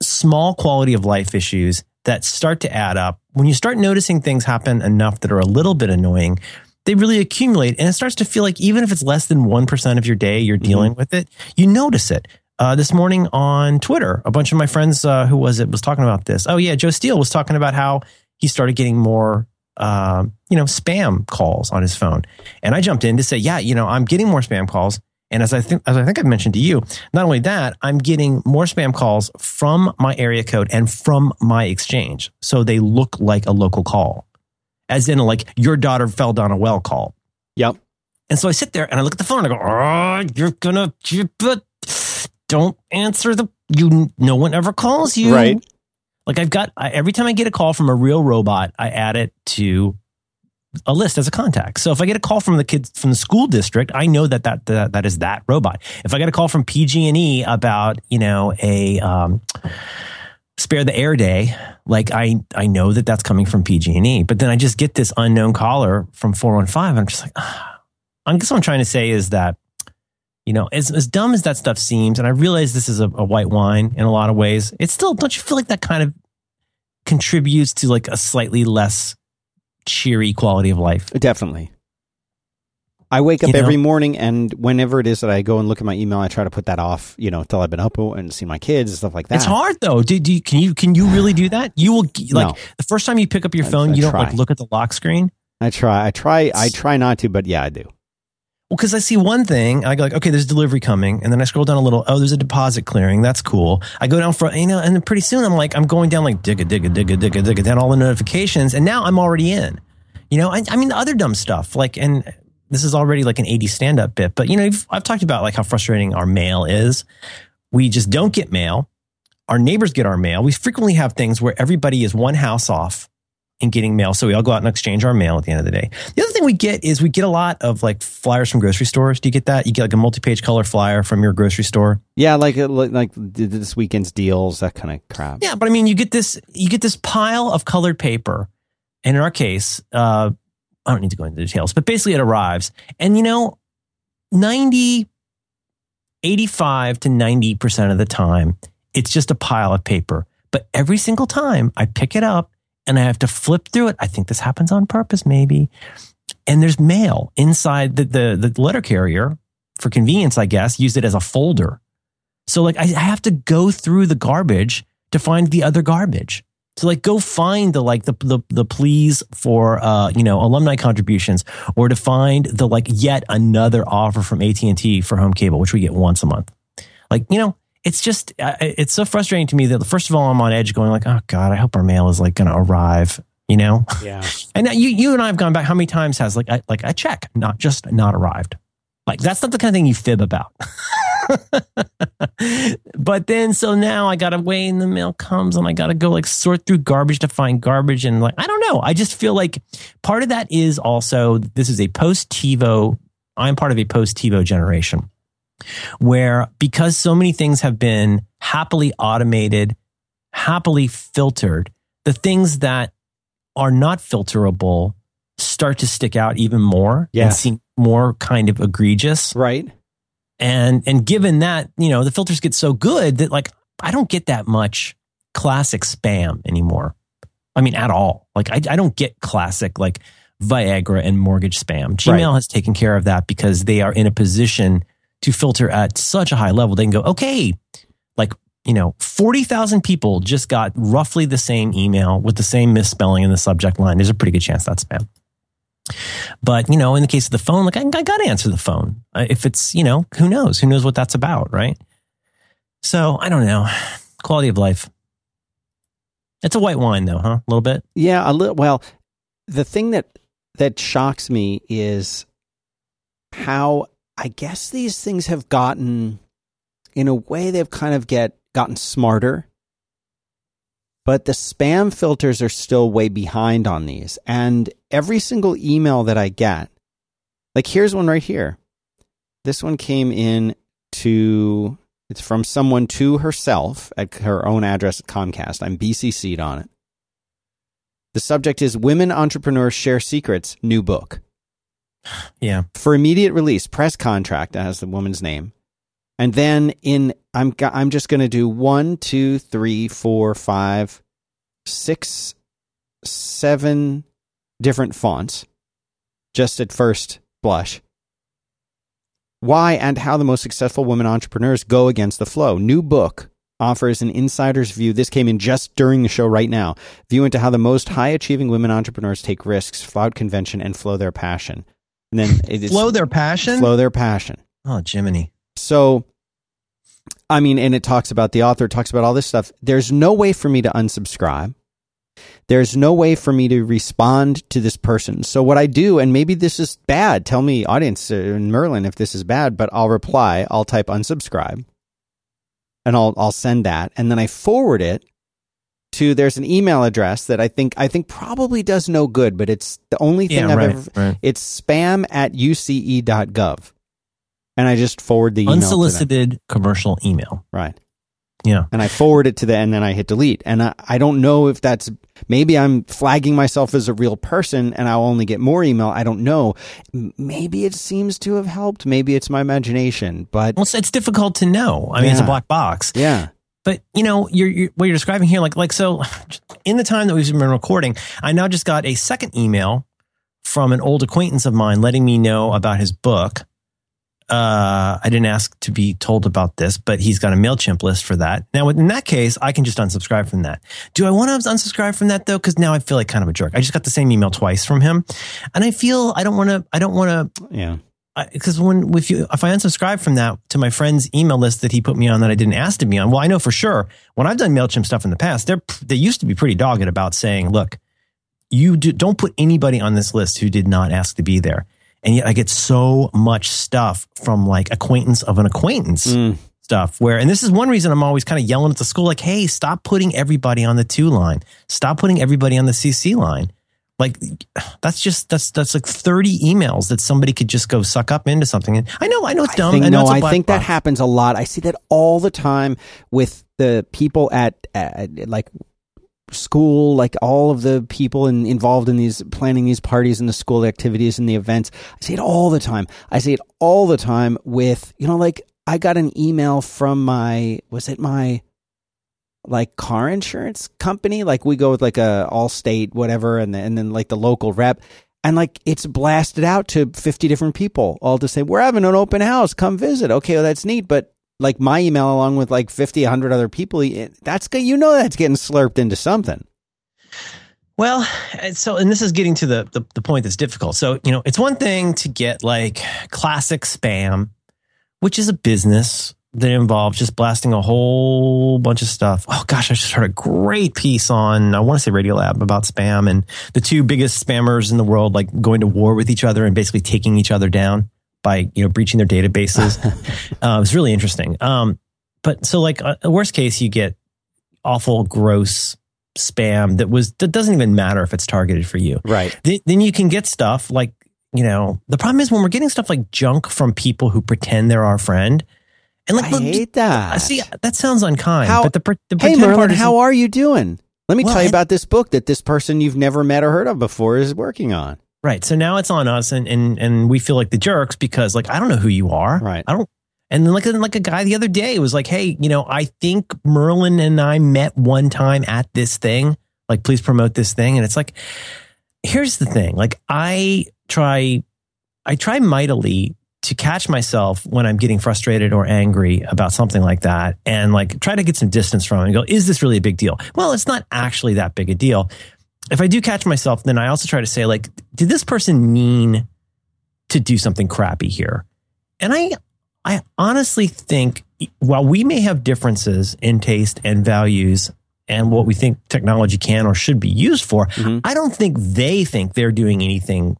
[SPEAKER 1] small quality of life issues that start to add up. When you start noticing things happen enough that are a little bit annoying, they really accumulate and it starts to feel like even if it's less than 1% of your day you're mm-hmm. dealing with it, you notice it. Uh, this morning on Twitter, a bunch of my friends, uh, who was it, was talking about this. Oh yeah, Joe Steele was talking about how he started getting more, um, you know, spam calls on his phone. And I jumped in to say, yeah, you know, I'm getting more spam calls. And as I think, as I think I've mentioned to you, not only that, I'm getting more spam calls from my area code and from my exchange. So they look like a local call, as in like your daughter fell down a well call.
[SPEAKER 2] Yep.
[SPEAKER 1] And so I sit there and I look at the phone and I go, oh, you're gonna, you, but don't answer the, you, no one ever calls you.
[SPEAKER 2] Right.
[SPEAKER 1] Like I've got, I, every time I get a call from a real robot, I add it to a list as a contact. So if I get a call from the kids from the school district, I know that that, that, that is that robot. If I get a call from PG&E about, you know, a, um, spare the air day, like I, I know that that's coming from PG&E, but then I just get this unknown caller from 415. I'm just like, ah. I guess what I'm trying to say is that, you know, as, as dumb as that stuff seems, and I realize this is a, a white wine in a lot of ways, it's still, don't you feel like that kind of contributes to like a slightly less cheery quality of life?
[SPEAKER 2] Definitely. I wake up
[SPEAKER 1] You know?
[SPEAKER 2] every morning, and whenever it is that I go and look at my email, I try to put that off, you know, until I've been up and seen my kids and stuff like that.
[SPEAKER 1] It's hard though. Do, do you, can you can you really do that? You will like
[SPEAKER 2] No.
[SPEAKER 1] the first time you pick up your
[SPEAKER 2] I-
[SPEAKER 1] phone,
[SPEAKER 2] I
[SPEAKER 1] you don't
[SPEAKER 2] try.
[SPEAKER 1] like look at the lock screen.
[SPEAKER 2] I try, I try, I try not to, but yeah, I do.
[SPEAKER 1] Well, because I see one thing, I go like, okay, there's delivery coming, and then I scroll down a little. Oh, there's a deposit clearing. That's cool. I go down for you know, and then pretty soon I'm like, I'm going down like digga digga digga digga digga down all the notifications, and now I'm already in. You know, I, I mean, the other dumb stuff like, and this is already like an 80 stand up bit, but you know, I've talked about like how frustrating our mail is. We just don't get mail. Our neighbors get our mail. We frequently have things where everybody is one house off in getting mail. So we all go out and exchange our mail at the end of the day. The other thing we get is we get a lot of like flyers from grocery stores. Do you get that? You get like a multi-page color flyer from your grocery store.
[SPEAKER 2] Yeah, like like this weekend's deals, that kind of crap.
[SPEAKER 1] Yeah, but I mean, you get this, you get this pile of colored paper. And in our case, uh, I don't need to go into details, but basically it arrives. And you know, 90, 85 to 90% of the time, it's just a pile of paper. But every single time I pick it up and I have to flip through it, I think this happens on purpose, maybe. And there's mail inside the, the, the letter carrier for convenience, I guess, use it as a folder. So like I have to go through the garbage to find the other garbage. So like go find the like the the, the pleas for uh you know alumni contributions or to find the like yet another offer from AT&T for home cable which we get once a month. Like you know it's just uh, it's so frustrating to me that first of all I'm on edge going like oh god I hope our mail is like going to arrive, you know?
[SPEAKER 2] Yeah.
[SPEAKER 1] And now you you and I have gone back how many times has like I like I check not just not arrived. Like that's not the kind of thing you fib about. but then so now I gotta wait and the mail comes and I gotta go like sort through garbage to find garbage and like I don't know. I just feel like part of that is also this is a post TiVo. I'm part of a post TiVo generation where because so many things have been happily automated, happily filtered, the things that are not filterable start to stick out even more and seem more kind of egregious.
[SPEAKER 2] Right.
[SPEAKER 1] And and given that, you know, the filters get so good that like I don't get that much classic spam anymore. I mean, at all. Like I, I don't get classic like Viagra and mortgage spam. Gmail
[SPEAKER 2] Right.
[SPEAKER 1] has taken care of that because they are in a position to filter at such a high level. They can go, okay, like, you know, 40,000 people just got roughly the same email with the same misspelling in the subject line. There's a pretty good chance that's spam. But, you know, in the case of the phone, like I, I got to answer the phone. If it's, you know, who knows? Who knows what that's about, right? So I don't know. Quality of life. It's a white wine, though, huh? A little bit.
[SPEAKER 2] Yeah, a little. Well, the thing that that shocks me is how I guess these things have gotten, in a way, they've kind of get gotten smarter. But the spam filters are still way behind on these, and every single email that I get, like here's one right here. This one came in to it's from someone to herself at her own address at Comcast. I'm BCC'd on it. The subject is Women Entrepreneurs Share Secrets, new book.
[SPEAKER 1] Yeah.
[SPEAKER 2] For immediate release, press contract, that has the woman's name. And then in, I'm, I'm just going to do one, two, three, four, five, six, seven different fonts, just at first blush. Why and how the most successful women entrepreneurs go against the flow. New book offers an insider's view. This came in just during the show right now. View into how the most high achieving women entrepreneurs take risks, flout convention, and flow their passion. And then it is
[SPEAKER 4] Flow their passion.
[SPEAKER 2] flow their passion.
[SPEAKER 1] Oh, Jiminy.
[SPEAKER 2] So, I mean, and it talks about the author, talks about all this stuff. There's no way for me to unsubscribe. There's no way for me to respond to this person. So, what I do, and maybe this is bad, tell me, audience uh, in Merlin, if this is bad, but I'll reply, I'll type unsubscribe and I'll, I'll send that. And then I forward it to, there's an email address that I think, I think probably does no good, but it's the only thing
[SPEAKER 1] Yeah,
[SPEAKER 2] I've
[SPEAKER 1] right,
[SPEAKER 2] ever,
[SPEAKER 1] right.
[SPEAKER 2] it's spam at uce.gov. And I just forward the email. to them.
[SPEAKER 1] Unsolicited commercial email.
[SPEAKER 2] Right.
[SPEAKER 1] Yeah.
[SPEAKER 2] And I forward it to the, and then I hit delete. And I, I don't know if that's, maybe I'm flagging myself as a real person and I'll only get more email. I don't know. Maybe it seems to have helped. Maybe it's my imagination, but
[SPEAKER 1] Well, it's, it's difficult to know. I mean, it's a black box.
[SPEAKER 2] yeah.
[SPEAKER 1] But you know, you're, you're what you're describing here, like like so. In the time that we've been recording, I now just got a second email from an old acquaintance of mine letting me know about his book. Uh, I didn't ask to be told about this, but he's got a Mailchimp list for that. Now, in that case, I can just unsubscribe from that. Do I want to unsubscribe from that though? Because now I feel like kind of a jerk. I just got the same email twice from him, and I feel I don't want to. I don't want to
[SPEAKER 2] Yeah.
[SPEAKER 1] Because when if you if I unsubscribe from that to my friend's email list that he put me on that I didn't ask to be on, well, I know for sure when I've done Mailchimp stuff in the past, they're they used to be pretty dogged about saying, look, you do, don't put anybody on this list who did not ask to be there, and yet I get so much stuff from like acquaintance of an acquaintance.
[SPEAKER 2] Mm.
[SPEAKER 1] Stuff where, and this is one reason I'm always kind of yelling at the school, like, hey, stop putting everybody on the to line. Stop putting everybody on the CC line. Like that's just that's that's like 30 emails that somebody could just go suck up into something. And I know, I know it's dumb.
[SPEAKER 2] I think,
[SPEAKER 1] I know
[SPEAKER 2] no, I think that happens a lot. I see that all the time with the people at, at like school, like all of the people in, involved in these planning these parties and the school activities and the events. I see it all the time. I see it all the time with, you know, like I got an email from my, was it my, like car insurance company? Like we go with like a Allstate, whatever, and then, and then like the local rep. And like it's blasted out to 50 different people all to say, we're having an open house. Come visit. Okay, well, that's neat. But like my email along with like 50, 100 other people, that's good. You know, that's getting slurped into something.
[SPEAKER 1] Well, so and this is getting to the, the the point that's difficult. So you know, it's one thing to get like classic spam, which is a business that involves just blasting a whole bunch of stuff. Oh gosh, I just heard a great piece on I want to say Radiolab about spam and the two biggest spammers in the world like going to war with each other and basically taking each other down by you know breaching their databases. uh, it was really interesting. Um, but so like uh, worst case, you get awful, gross spam that was that doesn't even matter if it's targeted for you.
[SPEAKER 2] Right.
[SPEAKER 1] Then, then you can get stuff like you know the problem is when we're getting stuff like junk from people who pretend they're our friend, and like
[SPEAKER 2] I
[SPEAKER 1] look,
[SPEAKER 2] hate uh, that.
[SPEAKER 1] I see that sounds unkind.
[SPEAKER 2] How-
[SPEAKER 1] but the, the
[SPEAKER 2] Hey,
[SPEAKER 1] part
[SPEAKER 2] Merlin, how are you doing? Let me
[SPEAKER 1] Well,
[SPEAKER 2] tell you about this book that this person you've never met or heard of before is working on.
[SPEAKER 1] right. So now it's on us, and and and we feel like the jerks because like I don't know who you are.
[SPEAKER 2] Right.
[SPEAKER 1] I don't. And then like like a guy the other day was like, hey, you know, I think Merlin and I met one time at this thing. Like, please promote this thing. And it's like, here's the thing. Like, I try, I try mightily catch myself when I'm getting frustrated or angry about something like that and like try to get some distance from it and go, is this really a big deal? Well, it's not actually that big a deal. If I do catch myself, then I also try to say, like, did this person mean to do something crappy here? And I, I honestly think while we may have differences in taste and values and what we think technology can or should be used for,
[SPEAKER 2] Mhm.
[SPEAKER 1] I don't think they think they're doing anything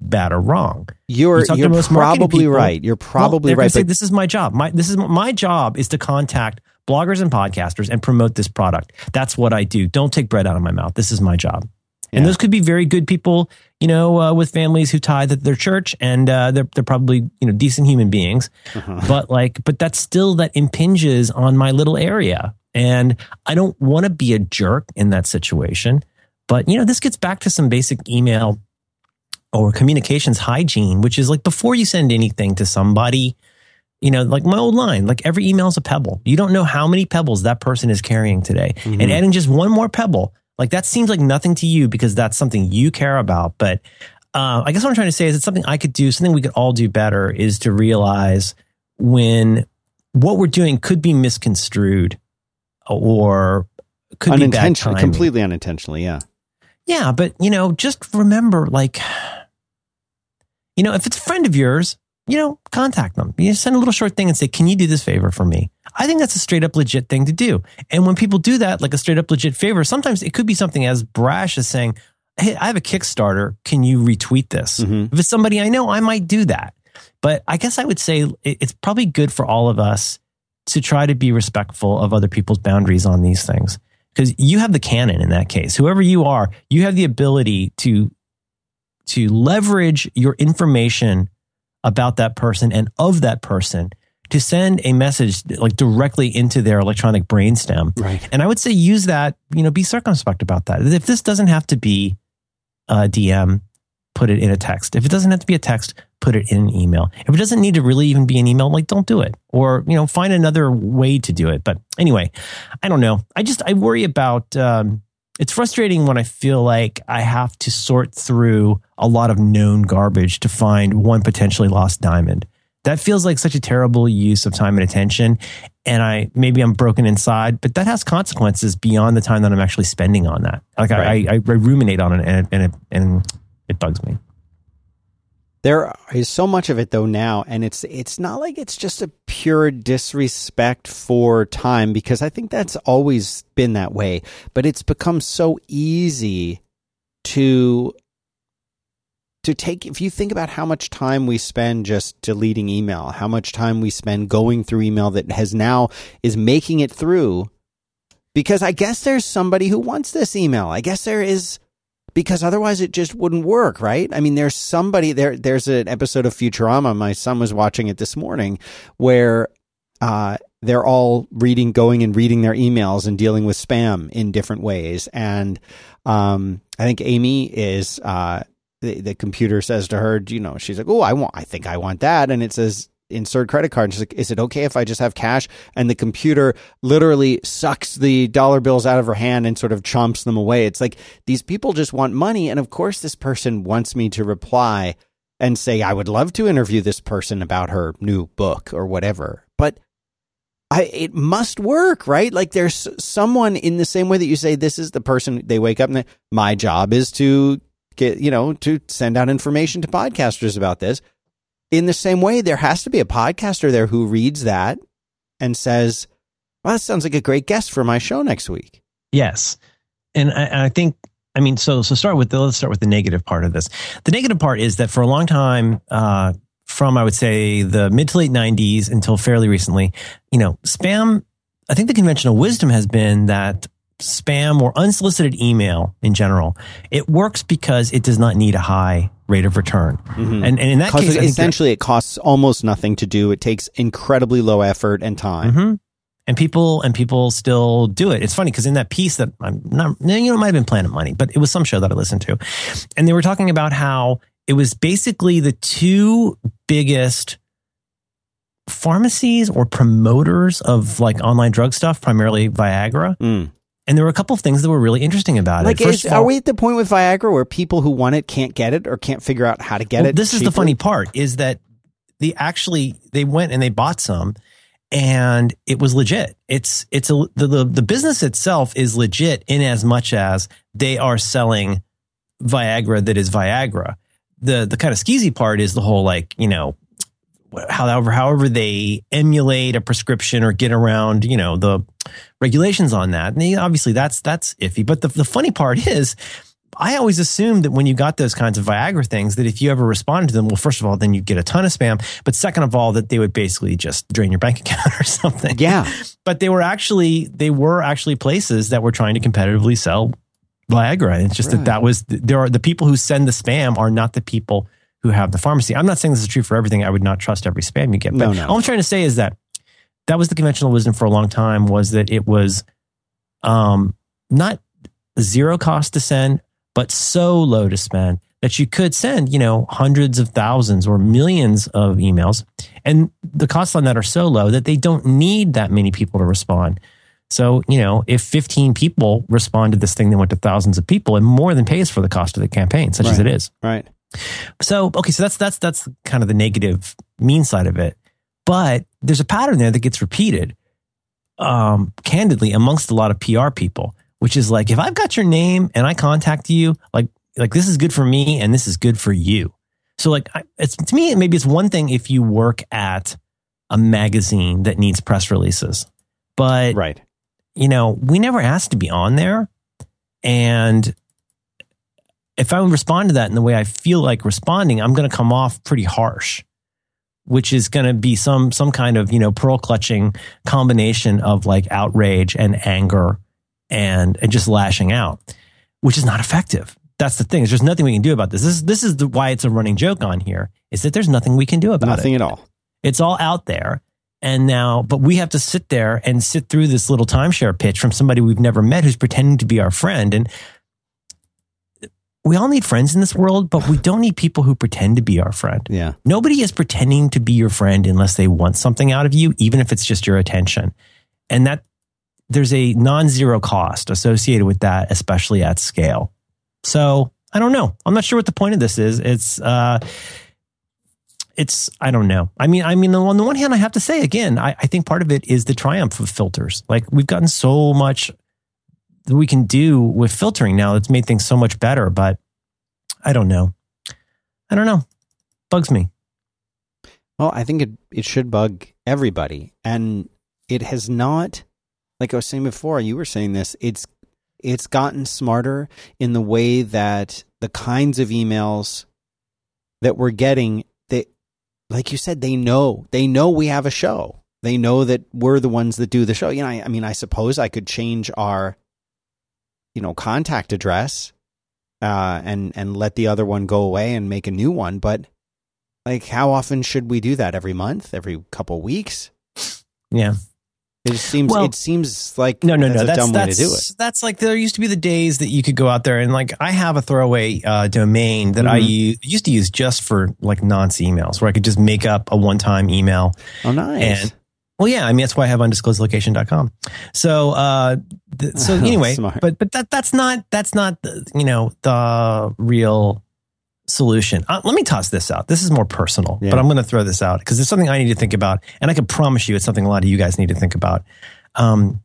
[SPEAKER 1] bad or wrong.
[SPEAKER 2] You're
[SPEAKER 1] you
[SPEAKER 2] you're probably
[SPEAKER 1] people,
[SPEAKER 2] right. You're probably
[SPEAKER 1] they're
[SPEAKER 2] right.
[SPEAKER 1] Say,
[SPEAKER 2] But
[SPEAKER 1] this is my job. My this is my job is to contact bloggers and podcasters and promote this product. That's what I do. Don't take bread out of my mouth. This is my job. And those could be very good people, you know, uh, with families who tithe at their church, and uh, they're they're probably you know decent human beings.
[SPEAKER 2] Uh-huh.
[SPEAKER 1] But like, but that's still that impinges on my little area, and I don't want to be a jerk in that situation. But you know, this gets back to some basic email or communications hygiene, which is like before you send anything to somebody, you know, like my old line, like every email is a pebble. You don't know how many pebbles that person is carrying today.
[SPEAKER 2] Mhm.
[SPEAKER 1] And adding just one more pebble, like that seems like nothing to you because that's something you care about. But uh, I guess what I'm trying to say is it's something I could do, something we could all do better is to realize when what we're doing could be misconstrued or could be bad
[SPEAKER 2] unintentionally,
[SPEAKER 1] timing.
[SPEAKER 2] completely unintentionally. Yeah.
[SPEAKER 1] Yeah, but you know, just remember, like, you know, if it's a friend of yours, you know, contact them. You send a little short thing and say, "Can you do this favor for me?" I think that's a straight up legit thing to do. And when people do that, like a straight up legit favor, sometimes it could be something as brash as saying, "Hey, I have a Kickstarter. Can you retweet this?"
[SPEAKER 2] Mhm.
[SPEAKER 1] If it's somebody I know, I might do that. But I guess I would say it's probably good for all of us to try to be respectful of other people's boundaries on these things because you have the canon in that case. Whoever you are, you have the ability to to leverage your information about that person and of that person to send a message like directly into their electronic brainstem.
[SPEAKER 2] Right.
[SPEAKER 1] And I would say use that, you know, be circumspect about that. If this doesn't have to be a DM, put it in a text. If it doesn't have to be a text, put it in an email. If it doesn't need to really even be an email, like don't do it. Or, you know, find another way to do it. But anyway, I don't know. I just I worry about um it's frustrating when I feel like I have to sort through a lot of known garbage to find one potentially lost diamond. That feels like such a terrible use of time and attention. And I maybe I'm broken inside, but that has consequences beyond the time that I'm actually spending on that. Like
[SPEAKER 2] Right.
[SPEAKER 1] I, I, I ruminate on it and it, and it, and it bugs me.
[SPEAKER 2] There is so much of it though now, and it's it's not like it's just a pure disrespect for time because I think that's always been that way. But it's become so easy to to take if you think about how much time we spend just deleting email, how much time we spend going through email that has now is making it through because I guess there's somebody who wants this email. I guess there is because otherwise it just wouldn't work, right? I mean, there's somebody there. There's an episode of Futurama. My son was watching it this morning, where uh, they're all reading, going and reading their emails and dealing with spam in different ways. And um, I think Amy is. Uh, the, the computer says to her, you know?" She's like, "Oh, I want. I think I want that." And it says insert credit card. And she's like, "Is it okay if I just have cash?" And the computer literally sucks the dollar bills out of her hand and sort of chomps them away. It's like these people just want money, and of course, this person wants me to reply and say, "I would love to interview this person about her new book or whatever," but. I, it must work, right? Like there's someone in the same way that you say this is the person they wake up and they, my job is to get, you know, to send out information to podcasters about this. In the same way, there has to be a podcaster there who reads that and says, well, that sounds like a great guest for my show next week.
[SPEAKER 1] Yes. And I, I think, I mean, so, so start with the, let's start with the negative part of this. The negative part is that for a long time, uh, from I would say the mid to late 90s until fairly recently, you know, spam, I think the conventional wisdom has been that spam or unsolicited email in general, it works because it does not need a high rate of return. And, and in that case, I think that-
[SPEAKER 2] essentially, it costs almost nothing to do. It takes incredibly low effort and time.
[SPEAKER 1] hmm And people and people still do it. It's funny because in that piece that I'm not, you know, it might have been Planet Money, but it was some show that I listened to, and they were talking about how it was basically the two biggest pharmacies or promoters of like online drug stuff, primarily Viagra.
[SPEAKER 2] Mm.
[SPEAKER 1] And there were a couple of things that were really interesting about
[SPEAKER 2] Like,
[SPEAKER 1] it.
[SPEAKER 2] Is,
[SPEAKER 1] all-
[SPEAKER 2] are we at the point with Viagra where people who want it can't get it or can't figure out how to get
[SPEAKER 1] Well,
[SPEAKER 2] it?
[SPEAKER 1] This is the funny part is that they actually they went and they bought some and it was legit. It's it's a the, the the business itself is legit in as much as they are selling Viagra that is Viagra. The the kind of skeezy part is the whole like, you know, however however they emulate a prescription or get around, you know, the regulations on that. And they, obviously that's that's iffy. But the the funny part is I always assumed that when you got those kinds of Viagra things, that if you ever responded to them, well, first of all, then you'd get a ton of spam. But second of all, that they would basically just drain your bank account or something.
[SPEAKER 2] Yeah.
[SPEAKER 1] But they were actually, they were actually places that were trying to competitively sell Viagra. And it's just
[SPEAKER 2] Right.
[SPEAKER 1] that that was, there are the people who send the spam are not the people who have the pharmacy. I'm not saying this is true for everything. I would not trust every spam you get. But
[SPEAKER 2] No, no.
[SPEAKER 1] all I'm trying to say is that that was the conventional wisdom for a long time was that it was um, not zero cost to send, but so low to spend that you could send, you know, hundreds of thousands or millions of emails. And the costs on that are so low that they don't need that many people to respond. So, you know, if 15 people respond to this thing that went to thousands of people, it more than pays for the cost of the campaign, such as it is.
[SPEAKER 2] Right.
[SPEAKER 1] So, okay, so that's that's that's kind of the negative mean side of it. But there's a pattern there that gets repeated um candidly amongst a lot of PR people, which is like if I've got your name and I contact you, like like this is good for me and this is good for you. So like it's to me maybe it's one thing if you work at a magazine that needs press releases. But
[SPEAKER 2] Right.
[SPEAKER 1] you know, we never asked to be on there. And if I respond to that in the way I feel like responding, I'm going to come off pretty harsh, which is going to be some, some kind of, you know, pearl clutching combination of like outrage and anger and, and just lashing out, which is not effective. That's the thing. There's just nothing we can do about this. This is, this is the, why it's a running joke on here is that there's nothing we can do about it.
[SPEAKER 2] Nothing at all.
[SPEAKER 1] It's all out there. And now, but we have to sit there and sit through this little timeshare pitch from somebody we've never met who's pretending to be our friend. And we all need friends in this world, but we don't need people who pretend to be our friend.
[SPEAKER 2] Yeah.
[SPEAKER 1] Nobody is pretending to be your friend unless they want something out of you, even if it's just your attention. And that there's a non zero cost associated with that, especially at scale. So I don't know. I'm not sure what the point of this is. It's, uh, it's I don't know. I mean, I mean, on the one hand, I have to say again, I, I think part of it is the triumph of filters. Like we've gotten so much we can do with filtering now that's made things so much better. But I don't know. I don't know. Bugs me.
[SPEAKER 2] Well, I think it it should bug everybody, and it has not. Like I was saying before, you were saying this. It's it's gotten smarter in the way that the kinds of emails that we're getting. That, like you said, they know they know we have a show. They know that we're the ones that do the show. You know, I, I mean, I suppose I could change our, you know, contact address, uh, and and let the other one go away and make a new one, but like, how often should we do that? Every month? Every couple weeks?
[SPEAKER 1] Yeah.
[SPEAKER 2] It seems.
[SPEAKER 1] Well-
[SPEAKER 2] it seems like
[SPEAKER 1] No, no,
[SPEAKER 2] that's
[SPEAKER 1] no.
[SPEAKER 2] a
[SPEAKER 1] That's
[SPEAKER 2] dumb
[SPEAKER 1] that's
[SPEAKER 2] way to do it.
[SPEAKER 1] that's like there used to be the days that you could go out there and like I have a throwaway uh, domain that I
[SPEAKER 2] Mhm.
[SPEAKER 1] use, used to use just for like nonce emails where I could just make up a one time email
[SPEAKER 2] Oh, nice.
[SPEAKER 1] And- Well, yeah, I mean that's why I have undisclosedlocation.com. So, uh, th- so anyway, but but that that's not that's not the, you know the real solution. Uh, let me toss this out. This is more personal,
[SPEAKER 2] Yeah.
[SPEAKER 1] but I'm going to throw this out because it's something I need to think about, and I can promise you it's something a lot of you guys need to think about. Um,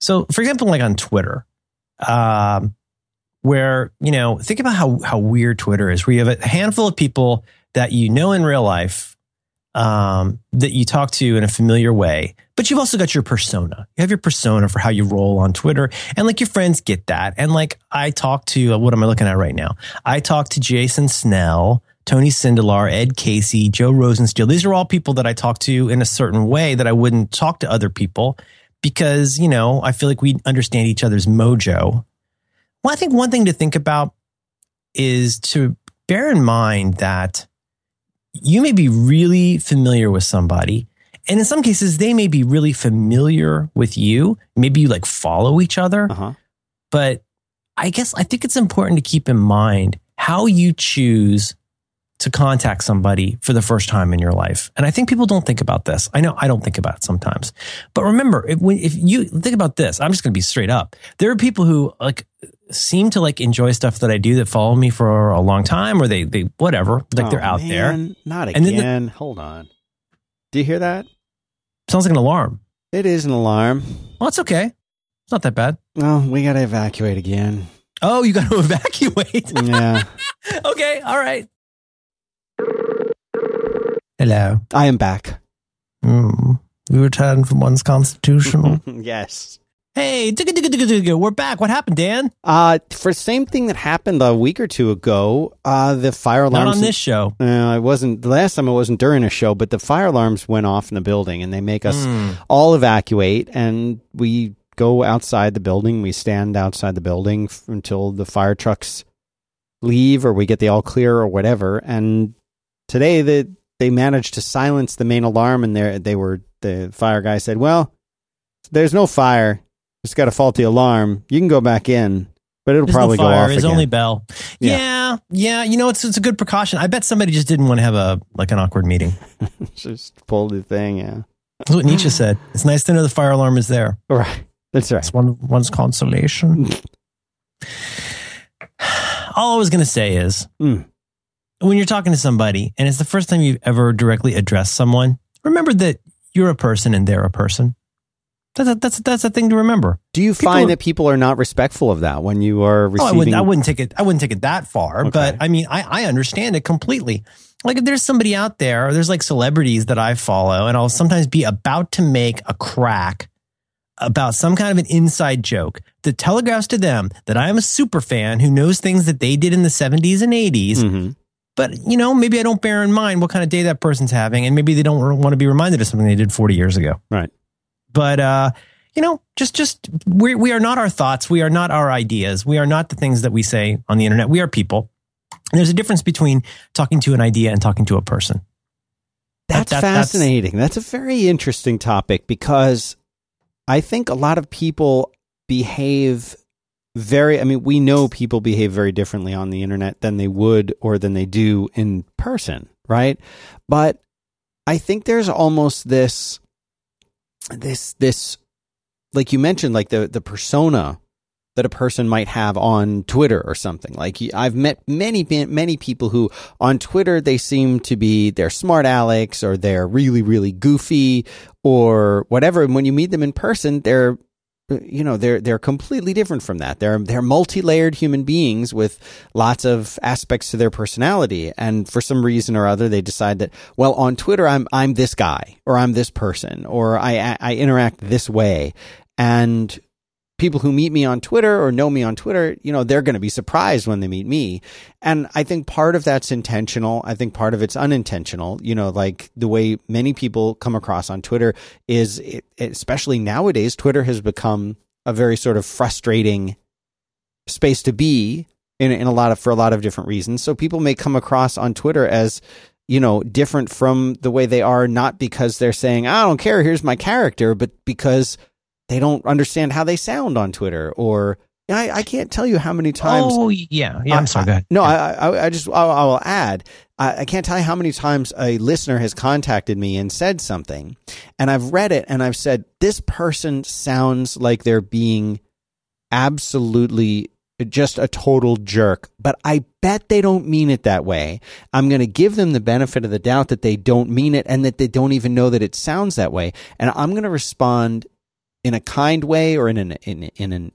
[SPEAKER 1] so, for example, like on Twitter, um, where you know, think about how how weird Twitter is, where you have a handful of people that you know in real life um, that you talk to in a familiar way, but you've also got your persona. You have your persona for how you roll on Twitter, and like your friends get that. And like I talk to, uh, what am I looking at right now? I talk to Jason Snell, Tony Sindelar, Ed Casey, Joe Rosensteel. These are all people that I talk to in a certain way that I wouldn't talk to other people because you know I feel like we understand each other's mojo. Well, I think one thing to think about is to bear in mind that you may be really familiar with somebody. And in some cases, they may be really familiar with you. Maybe you like follow each other.
[SPEAKER 2] Uh huh.
[SPEAKER 1] But I guess I think it's important to keep in mind how you choose to contact somebody for the first time in your life. And I think people don't think about this. I know I don't think about it sometimes. But remember, if, if you think about this, I'm just going to be straight up. There are people who like seem to like enjoy stuff that I do that follow me for a long time or they, they, whatever, like
[SPEAKER 2] Oh,
[SPEAKER 1] they're out there.
[SPEAKER 2] man, Not
[SPEAKER 1] And then the-
[SPEAKER 2] again. Hold on. Do you hear that?
[SPEAKER 1] Sounds like an alarm.
[SPEAKER 2] It is an alarm.
[SPEAKER 1] Well, it's okay. It's not that bad.
[SPEAKER 2] Oh, we got to evacuate again.
[SPEAKER 1] Oh, you got to evacuate.
[SPEAKER 2] Yeah.
[SPEAKER 1] okay. All right. Hello.
[SPEAKER 2] I am back.
[SPEAKER 1] Mm, we returned from one's constitutional.
[SPEAKER 2] yes.
[SPEAKER 1] hey, digga, digga, digga, digga, we're back. What happened, Dan?
[SPEAKER 2] Uh, for the same thing that happened a week or two ago, uh, the fire
[SPEAKER 1] Not
[SPEAKER 2] alarms.
[SPEAKER 1] on this show.
[SPEAKER 2] Uh, it wasn't the last time. It wasn't during a show, but the fire alarms went off in the building, and they make us
[SPEAKER 1] Mm.
[SPEAKER 2] all evacuate, and we go outside the building. We stand outside the building f- until the fire trucks leave, or we get the all clear, or whatever. And today, the they managed to silence the main alarm, and they they were the fire guy said, "Well, there's no fire. It's got a faulty alarm. You can go back in, but it'll
[SPEAKER 1] There's no
[SPEAKER 2] probably go
[SPEAKER 1] fire.
[SPEAKER 2] off
[SPEAKER 1] It's
[SPEAKER 2] again."
[SPEAKER 1] only bell.
[SPEAKER 2] Yeah.
[SPEAKER 1] Yeah. yeah, You know, it's it's a good precaution. I bet somebody just didn't want to have a like an awkward meeting.
[SPEAKER 2] Just pull the thing, yeah.
[SPEAKER 1] That's what Nietzsche said. It's nice to know the fire alarm is there.
[SPEAKER 2] Right. That's right.
[SPEAKER 1] It's one one's consolation. All I was going to say is
[SPEAKER 2] Mm.
[SPEAKER 1] When you're talking to somebody and it's the first time you've ever directly addressed someone, remember that you're a person and they're a person. That's a, that's a, that's a thing to remember.
[SPEAKER 2] Do you
[SPEAKER 1] People-
[SPEAKER 2] find that people are not respectful of that when you are
[SPEAKER 1] Oh, I
[SPEAKER 2] receiving?
[SPEAKER 1] wouldn't, I wouldn't take it. I wouldn't take it that far,
[SPEAKER 2] Okay.
[SPEAKER 1] but I mean, I, I understand it completely. Like if there's somebody out there, there's like celebrities that I follow, and I'll sometimes be about to make a crack about some kind of an inside joke that telegraphs to them that I am a super fan who knows things that they did in the 70s and 80s.
[SPEAKER 2] Mhm.
[SPEAKER 1] But you know, maybe I don't bear in mind what kind of day that person's having, and maybe they don't want to be reminded of something they did 40 years ago.
[SPEAKER 2] Right.
[SPEAKER 1] But uh, you know, just just we we are not our thoughts. We are not our ideas. We are not the things that we say on the internet. We are people. And there's a difference between talking to an idea and talking to a person.
[SPEAKER 2] That's
[SPEAKER 1] That- that- that's-
[SPEAKER 2] fascinating. That's, a very interesting topic because I think a lot of people behave very. I mean, we know people behave very differently on the internet than they would or than they do in person, right? But I think there's almost this, this, this, like you mentioned, like the the persona that a person might have on Twitter or something. Like I've met many many people who on Twitter they seem to be they're smart Alex or they're really really goofy or whatever. And when you meet them in person, they're you know they're they're completely different from that. They're they're multi-layered human beings with lots of aspects to their personality. And for some reason or other, they decide that well on Twitter I'm I'm this guy or I'm this person or I I interact this way. And people who meet me on Twitter or know me on Twitter, you know, they're going to be surprised when they meet me. And I think part of that's intentional. I think part of it's unintentional. You know, like the way many people come across on Twitter is, it, especially nowadays, Twitter has become a very sort of frustrating space to be in, in a lot of, for a lot of different reasons. So people may come across on Twitter as, you know, different from the way they are, not because they're saying, I don't care, here's my character, but because they don't understand how they sound on Twitter or I, I can't tell you how many times.
[SPEAKER 1] oh yeah, yeah.
[SPEAKER 2] I-
[SPEAKER 1] I'm sorry.
[SPEAKER 2] I-
[SPEAKER 1] ahead.
[SPEAKER 2] No,
[SPEAKER 1] Yeah.
[SPEAKER 2] I, I, I just, I, I will add, I, I can't tell you how many times a listener has contacted me and said something, and I've read it and I've said, this person sounds like they're being absolutely just a total jerk, but I bet they don't mean it that way. I'm going to give them the benefit of the doubt that they don't mean it and that they don't even know that it sounds that way. And I'm going to respond in a kind way or in an, in, in an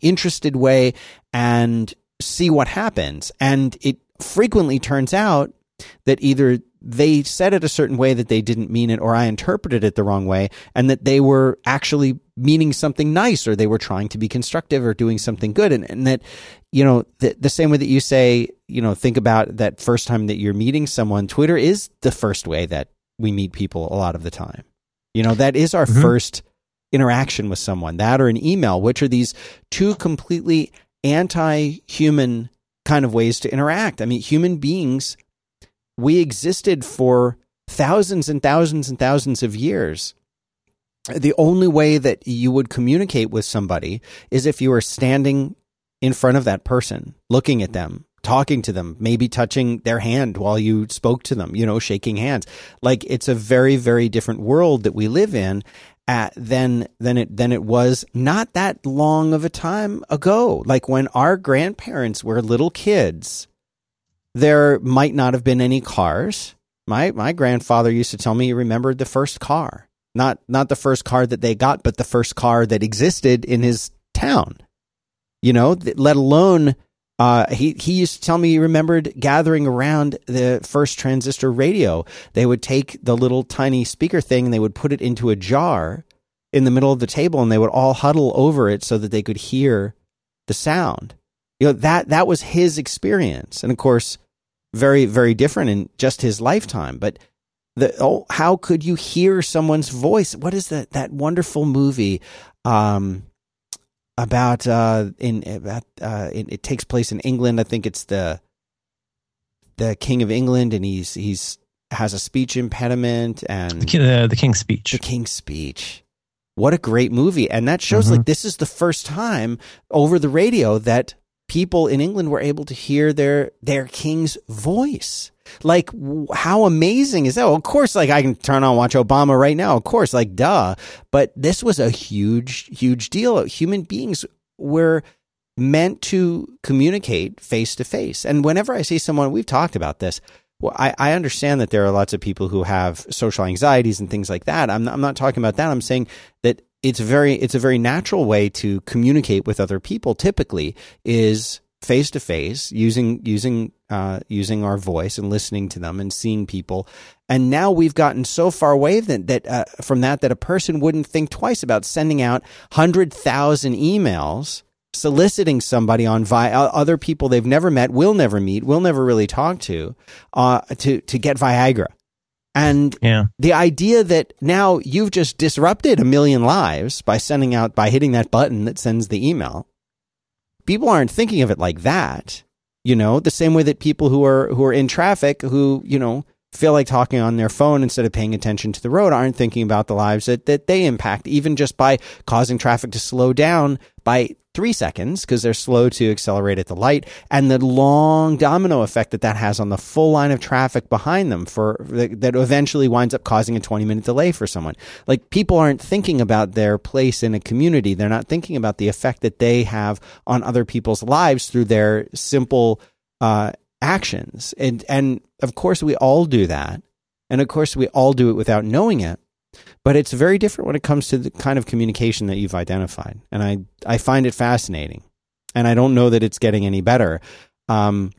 [SPEAKER 2] interested way and see what happens. And it frequently turns out that either they said it a certain way that they didn't mean it, or I interpreted it the wrong way, and that they were actually meaning something nice, or they were trying to be constructive or doing something good. And, and that, you know, the, the same way that you say, you know, think about that first time that you're meeting someone, Twitter is the first way that we meet people a lot of the time. You know, that is our
[SPEAKER 1] Mhm.
[SPEAKER 2] first interaction with someone, that or an email, which are these two completely anti human kind of ways to interact. I mean, human beings, we existed for thousands and thousands and thousands of years. The only way that you would communicate with somebody is if you were standing in front of that person, looking at them, talking to them, maybe touching their hand while you spoke to them, you know, shaking hands. Like it's a very, very different world that we live in at, than than it than it was not that long of a time ago. Like when our grandparents were little kids, there might not have been any cars. My my grandfather used to tell me he remembered the first car. Not not the first car that they got, but the first car that existed in his town. You know, let alone uh, he he used to tell me he remembered gathering around the first transistor radio. They would take the little tiny speaker thing and they would put it into a jar in the middle of the table, and they would all huddle over it so that they could hear the sound. You know that that was his experience, and of course, very very different in just his lifetime. But the oh, how could you hear someone's voice? What is that that wonderful movie? Um, about uh in about uh it, it, takes place in England. I think it's the the King of England, and he's he's has a speech impediment and
[SPEAKER 1] the, the King's Speech.
[SPEAKER 2] The King's Speech. What a great movie, and that shows mm-hmm. like this is the first time over the radio that people in England were able to hear their their king's voice. Like, how amazing is that? Well, of course, like I can turn on watch Obama right now. Of course, like duh. But this was a huge, huge deal. Human beings were meant to communicate face to face. And whenever I see someone, we've talked about this. Well, I, I understand that there are lots of people who have social anxieties and things like that. I'm not, I'm not talking about that. I'm saying that it's very it's a very natural way to communicate with other people. Typically, is face to face using using uh, using our voice and listening to them and seeing people. And now we've gotten so far away that, that uh, from that that a person wouldn't think twice about sending out hundred thousand emails soliciting somebody on via uh, other people they've never met, will never meet, will never really talk to, uh, to to get Viagra. And yeah. the idea that now you've just disrupted a million lives by sending out by hitting that button that sends the email people aren't thinking of it like that. You know, the same way that people who are who are in traffic who, you know, feel like talking on their phone instead of paying attention to the road aren't thinking about the lives that, that they impact, even just by causing traffic to slow down by three seconds because they're slow to accelerate at the light and the long domino effect that that has on the full line of traffic behind them for that eventually winds up causing a 20 minute delay for someone like people aren't thinking about their place in a community they're not thinking about the effect that they have on other people's lives through their simple uh, actions. And, and of course, we all do that. And of course, we all do it without knowing it. But it's very different when it comes to the kind of communication that you've identified. And I, I find it fascinating. And I don't know that it's getting any better. Um,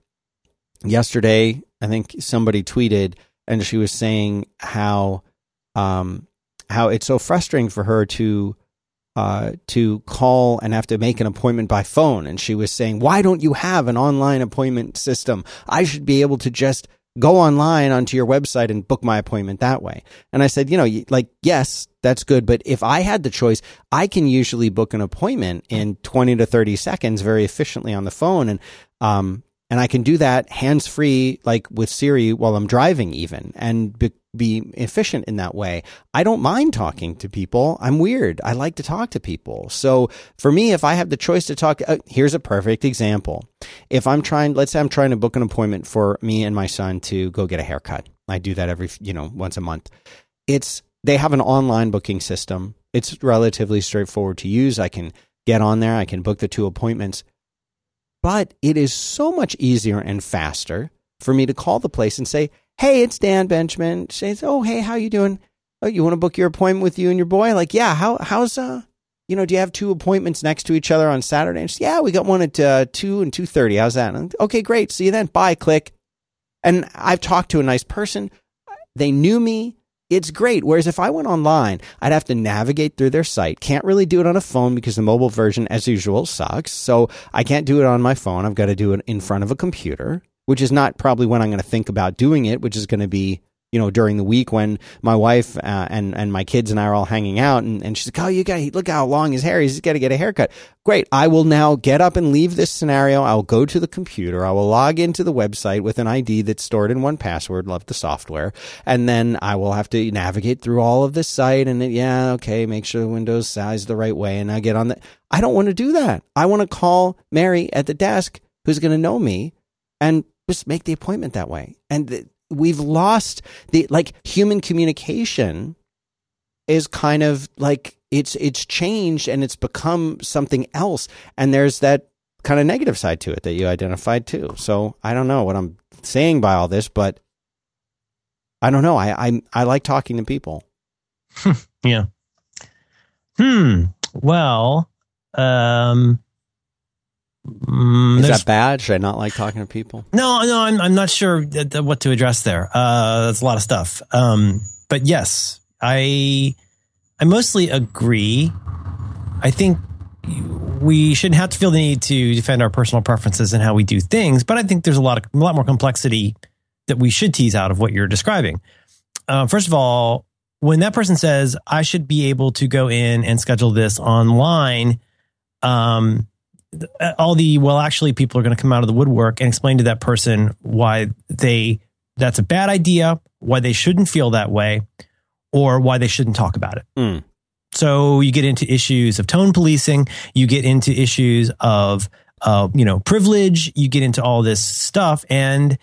[SPEAKER 2] yesterday, I think somebody tweeted and she was saying how, um, how it's so frustrating for her to uh, to call and have to make an appointment by phone. And she was saying, Why don't you have an online appointment system? I should be able to just go online onto your website and book my appointment that way. And I said, You know, like, yes, that's good. But if I had the choice, I can usually book an appointment in 20 to 30 seconds very efficiently on the phone. And, um, and I can do that hands free, like with Siri while I'm driving, even, and be, be, efficient in that way. I don't mind talking to people. I'm weird. I like to talk to people. So for me, if I have the choice to talk, uh, here's a perfect example. If I'm trying, let's say I'm trying to book an appointment for me and my son to go get a haircut. I do that every, you know, once a month. It's, they have an online booking system. It's relatively straightforward to use. I can get on there. I can book the two appointments but it is so much easier and faster for me to call the place and say, "Hey, it's Dan Benjamin." She says, "Oh, hey, how you doing? Oh, you want to book your appointment with you and your boy?" Like, yeah. How how's uh, you know, do you have two appointments next to each other on Saturday? And she says, yeah, we got one at uh, two and two thirty. How's that? And, okay, great. See you then. Bye. Click. And I've talked to a nice person. They knew me it's great. Whereas if I went online, I'd have to navigate through their site. Can't really do it on a phone because the mobile version, as usual, sucks. So I can't do it on my phone. I've got to do it in front of a computer, which is not probably when I'm going to think about doing it, which is going to be you know, during the week when my wife uh, and and my kids and I are all hanging out, and, and she's like, "Oh, you got look how long his hair. Is. He's got to get a haircut." Great. I will now get up and leave this scenario. I'll go to the computer. I will log into the website with an ID that's stored in 1Password. Love the software, and then I will have to navigate through all of this site. And it, yeah, okay, make sure the Windows size the right way, and I get on the. I don't want to do that. I want to call Mary at the desk, who's going to know me and just make the appointment that way. And we've lost the like human communication is kind of like it's it's changed and it's become something else and there's that kind of negative side to it that you identified too. So I don't know what I'm saying by all this, but I don't know. I I, I like talking to people.
[SPEAKER 1] Yeah. Hmm. Well, um, mm,
[SPEAKER 2] Is that bad? Should I not like talking to people?
[SPEAKER 1] No, no, I'm I'm not sure th- th- what to address there. Uh, that's a lot of stuff. Um, but yes, I I mostly agree. I think we shouldn't have to feel the need to defend our personal preferences and how we do things, but I think there's a lot of a lot more complexity that we should tease out of what you're describing. Uh, first of all, when that person says I should be able to go in and schedule this online, um, all the well actually people are going to come out of the woodwork and explain to that person why they that's a bad idea why they shouldn't feel that way or why they shouldn't talk about it
[SPEAKER 2] Hmm.
[SPEAKER 1] so you get into issues of tone policing you get into issues of uh, you know privilege you get into all this stuff and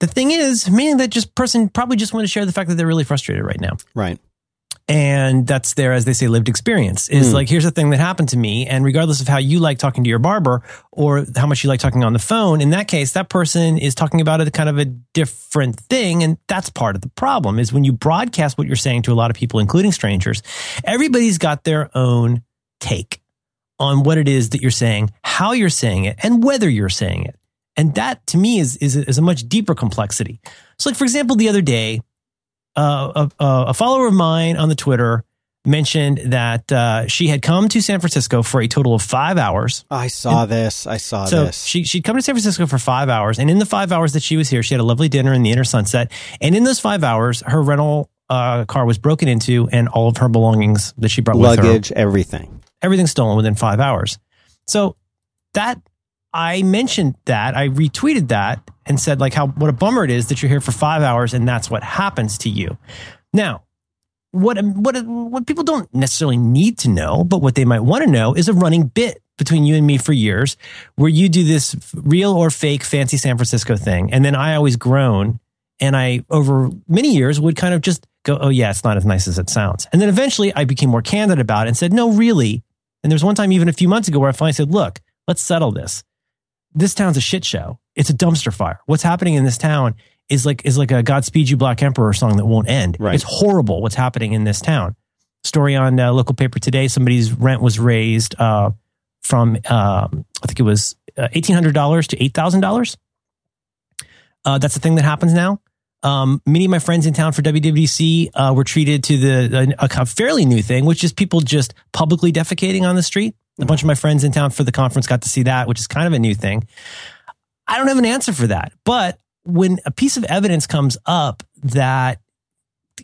[SPEAKER 1] the thing is meaning that just person probably just want to share the fact that they're really frustrated right now
[SPEAKER 2] Right.
[SPEAKER 1] And that's their as they say lived experience is
[SPEAKER 2] Hmm.
[SPEAKER 1] like here's the thing that happened to me. And regardless of how you like talking to your barber or how much you like talking on the phone in that case that person is talking about a kind of a different thing. And that's part of the problem is when you broadcast what you're saying to a lot of people including strangers everybody's got their own take on what it is that you're saying how you're saying it and whether you're saying it. And that to me is is, is a much deeper complexity. So like for example the other day uh, a, a follower of mine on the Twitter mentioned that uh, she had come to San Francisco for a total of five hours.
[SPEAKER 2] I saw this. I saw
[SPEAKER 1] So
[SPEAKER 2] this.
[SPEAKER 1] she she'd come to San Francisco for five hours, and in the five hours that she was here, she had a lovely dinner in the inner sunset. And in those five hours, her rental uh, car was broken into, and all of her belongings that she brought with her
[SPEAKER 2] Luggage, everything.
[SPEAKER 1] everything's stolen within five hours. So that I mentioned that I retweeted that and said like how what a bummer it is that you're here for five hours and that's what happens to you. Now, what what what people don't necessarily need to know, but what they might want to know is a running bit between you and me for years, where you do this real or fake fancy San Francisco thing, and then I always groan and I over many years would kind of just go, "Oh yeah, it's not as nice as it sounds," and then eventually I became more candid about it and said, "No, really." And there's one time even a few months ago where I finally said, "Look, let's settle this. This town's a shit show. It's a dumpster fire. What's happening in this town is like is like a Godspeed You Black Emperor song that won't end.
[SPEAKER 2] Right.
[SPEAKER 1] It's horrible what's happening in this town." Story on uh, local paper today: somebody's rent was raised uh, from um, I think it was uh, eighteen hundred dollars to eight thousand dollars. Uh, that's the thing that happens now. Um, many of my friends in town for WWDC uh, were treated to the a, a fairly new thing, which is people just publicly defecating on the street. A bunch of my friends in town for the conference got to see that, which is kind of a new thing. I don't have an answer for that, but when a piece of evidence comes up that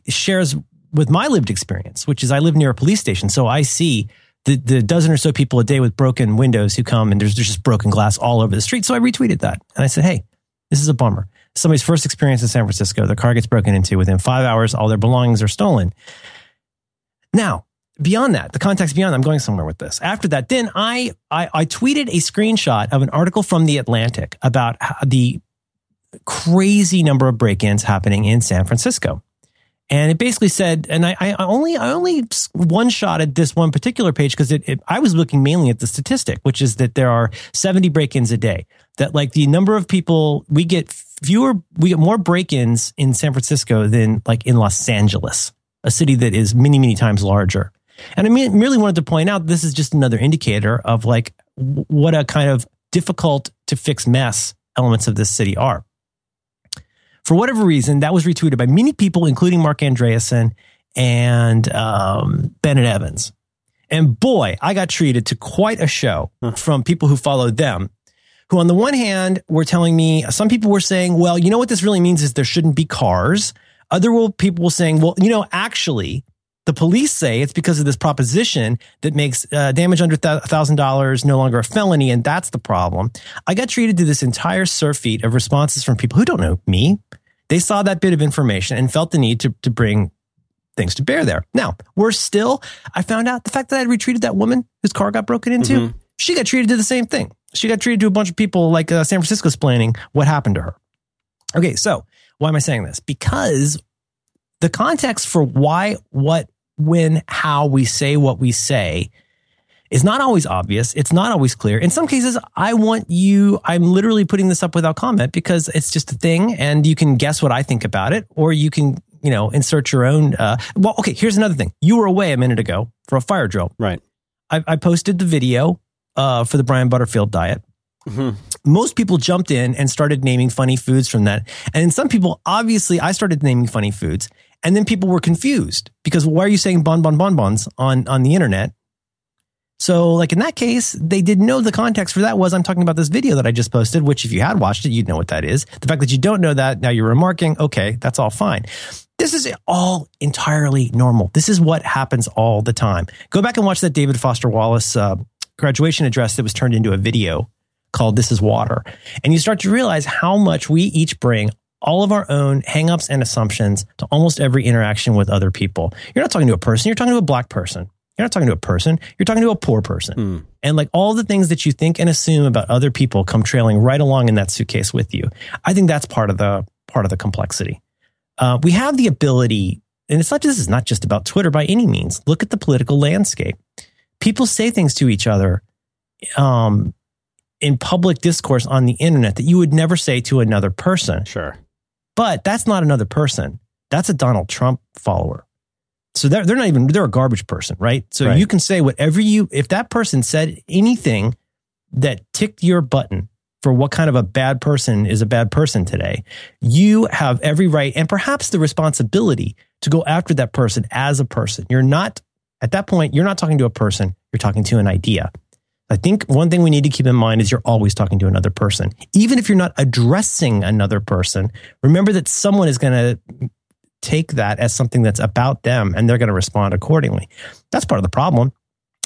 [SPEAKER 1] shares with my lived experience, which is I live near a police station, so I see the, the dozen or so people a day with broken windows who come and there's, there's just broken glass all over the street. So I retweeted that and I said, hey, this is a bummer. Somebody's first experience in San Francisco, their car gets broken into within five hours, all their belongings are stolen. Now, beyond that, the context beyond, I'm going somewhere with this. After that, then I, I, I tweeted a screenshot of an article from The Atlantic about the crazy number of break-ins happening in San Francisco. And it basically said, and I, I only I only one shot at this one particular page because it, it, I was looking mainly at the statistic, which is that there are 70 break-ins a day. That like the number of people we get fewer, we get more break-ins in San Francisco than like in Los Angeles, a city that is many many times larger. And I mean, merely wanted to point out this is just another indicator of like what a kind of difficult to fix mess elements of this city are. For whatever reason, that was retweeted by many people, including Marc Andreessen and um, Benedict Evans. And boy, I got treated to quite a show from people who followed them. Who, on the one hand, were telling me some people were saying, "Well, you know what this really means is there shouldn't be cars." Other people were saying, "Well, you know, actually, the police say it's because of this proposition that makes uh, damage under thousand dollars no longer a felony, and that's the problem." I got treated to this entire surfeit of responses from people who don't know me. They saw that bit of information and felt the need to to bring things to bear there. Now, we're still. I found out the fact that I had retweeted that woman whose car got broken into.
[SPEAKER 2] Mhm.
[SPEAKER 1] She got treated to the same thing. She got treated to a bunch of people like uh, San Francisco explaining what happened to her. Okay, so why am I saying this? Because the context for why, what, when, how we say what we say is not always obvious. It's not always clear. In some cases, I want you, I'm literally putting this up without comment because it's just a thing and you can guess what I think about it or you can, you know, insert your own. Uh, well, okay, here's another thing. You were away a minute ago for a fire drill.
[SPEAKER 2] Right.
[SPEAKER 1] I, I posted the video uh, for the Brian Butterfield diet.
[SPEAKER 2] Mhm.
[SPEAKER 1] Most people jumped in and started naming funny foods from that. And some people, obviously, I started naming funny foods. And then people were confused because why are you saying bon bon bonbons on, on the internet? So, like in that case, they didn't know the context for that was I'm talking about this video that I just posted, which if you had watched it, you'd know what that is. The fact that you don't know that, now you're remarking, okay, that's all fine. This is all entirely normal. This is what happens all the time. Go back and watch that David Foster Wallace uh, graduation address that was turned into a video called This is Water. And you start to realize how much we each bring all of our own hangups and assumptions to almost every interaction with other people. You're not talking to a person, you're talking to a black person. You're not talking to a person, you're talking to a poor person.
[SPEAKER 2] Hmm.
[SPEAKER 1] And like all the things that you think and assume about other people come trailing right along in that suitcase with you. I think that's part of the part of the complexity. Uh, we have the ability, and it's not this is not just about Twitter by any means. Look at the political landscape. People say things to each other um, in public discourse on the internet that you would never say to another person.
[SPEAKER 2] Sure.
[SPEAKER 1] But that's not another person. That's a Donald Trump follower. So they're, they're not even, they're a garbage person, right? So
[SPEAKER 2] Right.
[SPEAKER 1] you can say whatever you, if that person said anything that ticked your button for what kind of a bad person is a bad person today, you have every right and perhaps the responsibility to go after that person as a person. You're not, at that point, you're not talking to a person, you're talking to an idea. I think one thing we need to keep in mind is you're always talking to another person. Even if you're not addressing another person, remember that someone is going to take that as something that's about them and they're going to respond accordingly. That's part of the problem.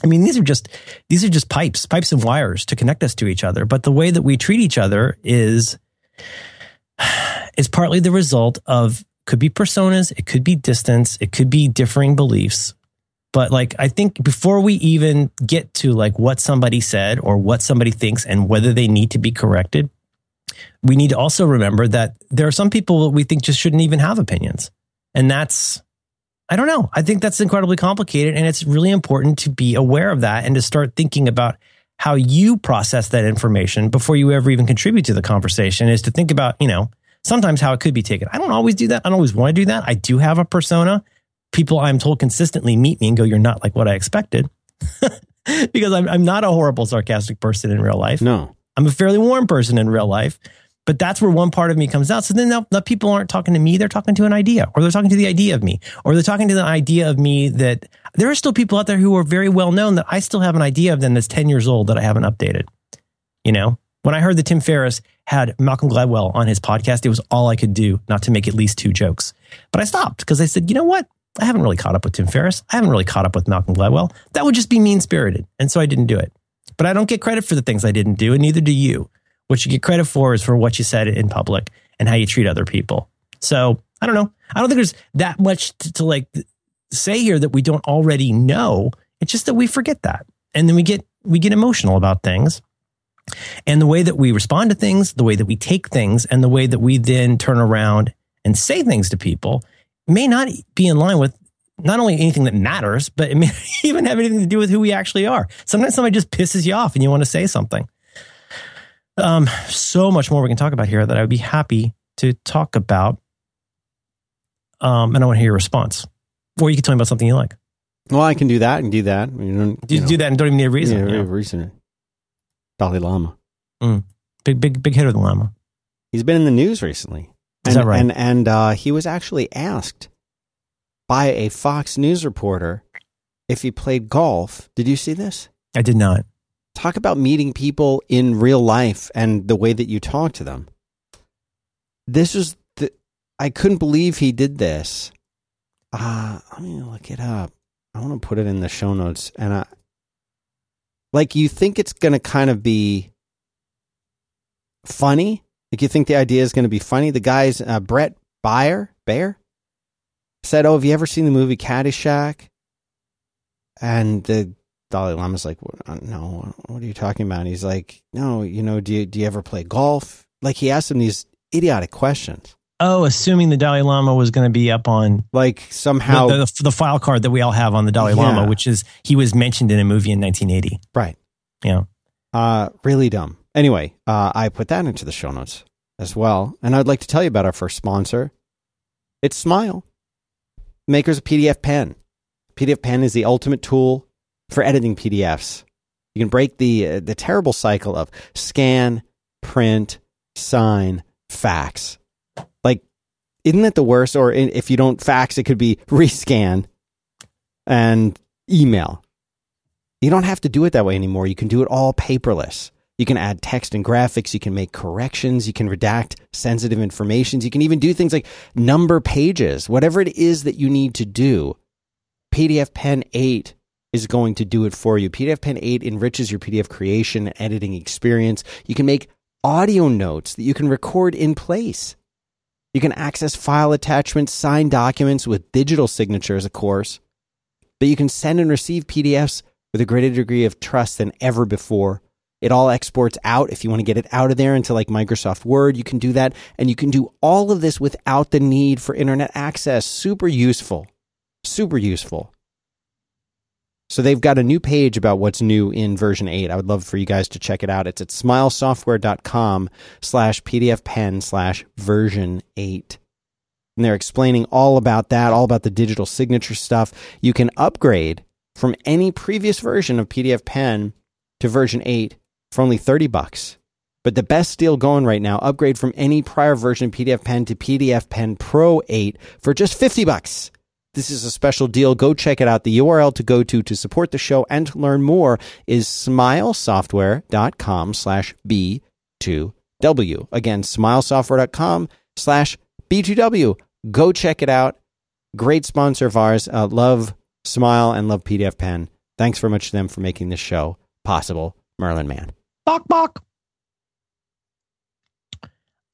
[SPEAKER 1] I mean, these are just these are just pipes, pipes and wires to connect us to each other. But the way that we treat each other is is partly the result of could be personas, it could be distance, it could be differing beliefs. But like I think before we even get to like what somebody said or what somebody thinks and whether they need to be corrected, we need to also remember that there are some people that we think just shouldn't even have opinions. And that's I don't know. I think that's incredibly complicated and it's really important to be aware of that and to start thinking about how you process that information before you ever even contribute to the conversation is to think about, you know, sometimes how it could be taken. I don't always do that. I don't always want to do that. I do have a persona. People I'm told consistently meet me and go, You're not like what I expected. because I'm, I'm not a horrible, sarcastic person in real life.
[SPEAKER 2] No.
[SPEAKER 1] I'm a fairly warm person in real life, but that's where one part of me comes out. So then now, now people aren't talking to me, they're talking to an idea, or they're talking to the idea of me, or they're talking to the idea of me that there are still people out there who are very well known that I still have an idea of them that's 10 years old that I haven't updated. You know, when I heard that Tim Ferriss had Malcolm Gladwell on his podcast, it was all I could do not to make at least two jokes. But I stopped because I said, you know what? I haven't really caught up with Tim Ferriss. I haven't really caught up with Malcolm Gladwell. That would just be mean spirited. And so I didn't do it. But I don't get credit for the things I didn't do, and neither do you. What you get credit for is for what you said in public and how you treat other people. So I don't know. I don't think there's that much to, to like say here that we don't already know. It's just that we forget that. And then we get we get emotional about things. And the way that we respond to things, the way that we take things, and the way that we then turn around and say things to people may not be in line with not only anything that matters, but it may even have anything to do with who we actually are. Sometimes somebody just pisses you off and you want to say something. Um, so much more we can talk about here that I would be happy to talk about. Um, and I want to hear your response. Or you can tell me about something you like.
[SPEAKER 2] Well, I can do that and do that. You, don't,
[SPEAKER 1] You,
[SPEAKER 2] know,
[SPEAKER 1] do that and don't even need a reason.
[SPEAKER 2] Yeah,
[SPEAKER 1] you know?
[SPEAKER 2] reason. Dalai Lama.
[SPEAKER 1] Big, big, big hitter, the Lama.
[SPEAKER 2] He's been in the news recently.
[SPEAKER 1] Is
[SPEAKER 2] and,
[SPEAKER 1] that right?
[SPEAKER 2] And and uh, he was actually asked by a Fox News reporter if he played golf. Did you see this?
[SPEAKER 1] I did not.
[SPEAKER 2] Talk about meeting people in real life and the way that you talk to them. This was the I couldn't believe he did this. Uh, let me look it up. I want to put it in the show notes and I like you think it's going to kind of be funny. Like you think the idea is going to be funny. The guy's uh, Bret Baier, Baier said, "Oh, have you ever seen the movie Caddyshack?" And the Dalai Lama's like, no, what are you talking about? And he's like, no, you know, do you, do you ever play golf? Like he asked him these idiotic questions.
[SPEAKER 1] Oh, assuming the Dalai Lama was going to be up on
[SPEAKER 2] Like somehow,
[SPEAKER 1] the, the, the file card that we all have on the Dalai
[SPEAKER 2] Yeah.
[SPEAKER 1] Lama, which is he was mentioned in a movie in 1980.
[SPEAKER 2] right.
[SPEAKER 1] Yeah.
[SPEAKER 2] Uh, really dumb. Anyway, uh, I put that into the show notes as well. And I'd like to tell you about our first sponsor. It's Smile, makers of PDFpen. PDF Pen is the ultimate tool for editing PDFs. You can break the uh, the terrible cycle of scan, print, sign, fax. Like, isn't that the worst? Or i- if you don't fax, it could be rescan and email. You don't have to do it that way anymore. You can do it all paperless. You can add text and graphics. You can make corrections. You can redact sensitive information. You can even do things like number pages. Whatever it is that you need to do, PDFpen 8 is going to do it for you. PDFpen 8 enriches your PDF creation and editing experience. You can make audio notes that you can record in place. You can access file attachments, sign documents with digital signatures, of course. But you can send and receive PDFs with a greater degree of trust than ever before. It all exports out. If you want to get it out of there into like Microsoft Word, you can do that. And you can do all of this without the need for internet access. Super useful. Super useful. So they've got a new page about what's new in version 8. I would love for you guys to check it out. It's at smilesoftware.com slash pdfpen slash version 8. And they're explaining all about that, all about the digital signature stuff. You can upgrade from any previous version of PDFpen to version 8 for only 30 bucks. But the best deal going right now, upgrade from any prior version of PDFpen to PDFpen Pro 8 for just 50 bucks. This is a special deal. Go check it out. The URL to go to to support the show and to learn more is smilesoftware.com slash B2W. Again, smilesoftware.com slash B2W. Go check it out. Great sponsor of ours. Uh, love Smile and love PDFpen. Thanks very much to them for making this show possible. Merlin Mann.
[SPEAKER 1] Bok bok.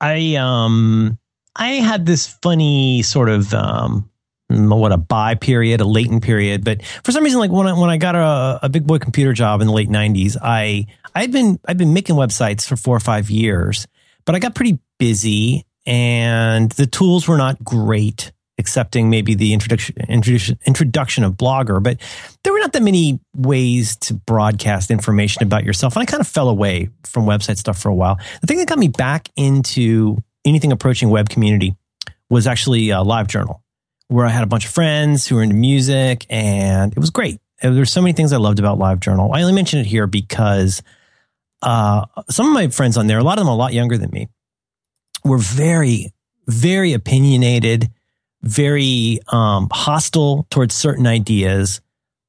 [SPEAKER 1] I um I had this funny sort of um what a buy period, a latent period, but for some reason, like when I when I got a, a big boy computer job in the late '90s, I I'd been I'd been making websites for four or five years, but I got pretty busy and the tools were not great, excepting maybe the introduction introduction introduction of Blogger, but there were not that many ways to broadcast information about yourself. And I kind of fell away from website stuff for a while. The thing that got me back into anything approaching web community was actually a LiveJournal where I had a bunch of friends who were into music and it was great. There's so many things I loved about LiveJournal. I only mention it here because uh, some of my friends on there, a lot of them a lot younger than me, were very, very opinionated, very um, hostile towards certain ideas.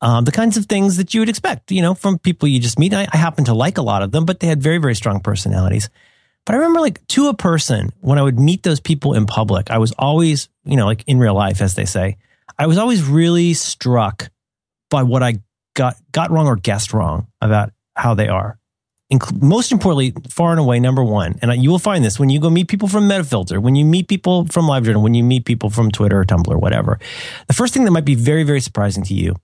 [SPEAKER 1] Um, the kinds of things that you would expect, you know, from people you just meet. I, I happen to like a lot of them, but they had very, very strong personalities. But I remember, like, to a person, when I would meet those people in public, I was always, you know, like in real life, as they say, I was always really struck by what I got got wrong or guessed wrong about how they are. Inc- most importantly, far and away, number one, and you will find this when you go meet people from Metafilter, when you meet people from LiveJournal, when you meet people from Twitter or Tumblr or whatever. The first thing that might be very, very surprising to you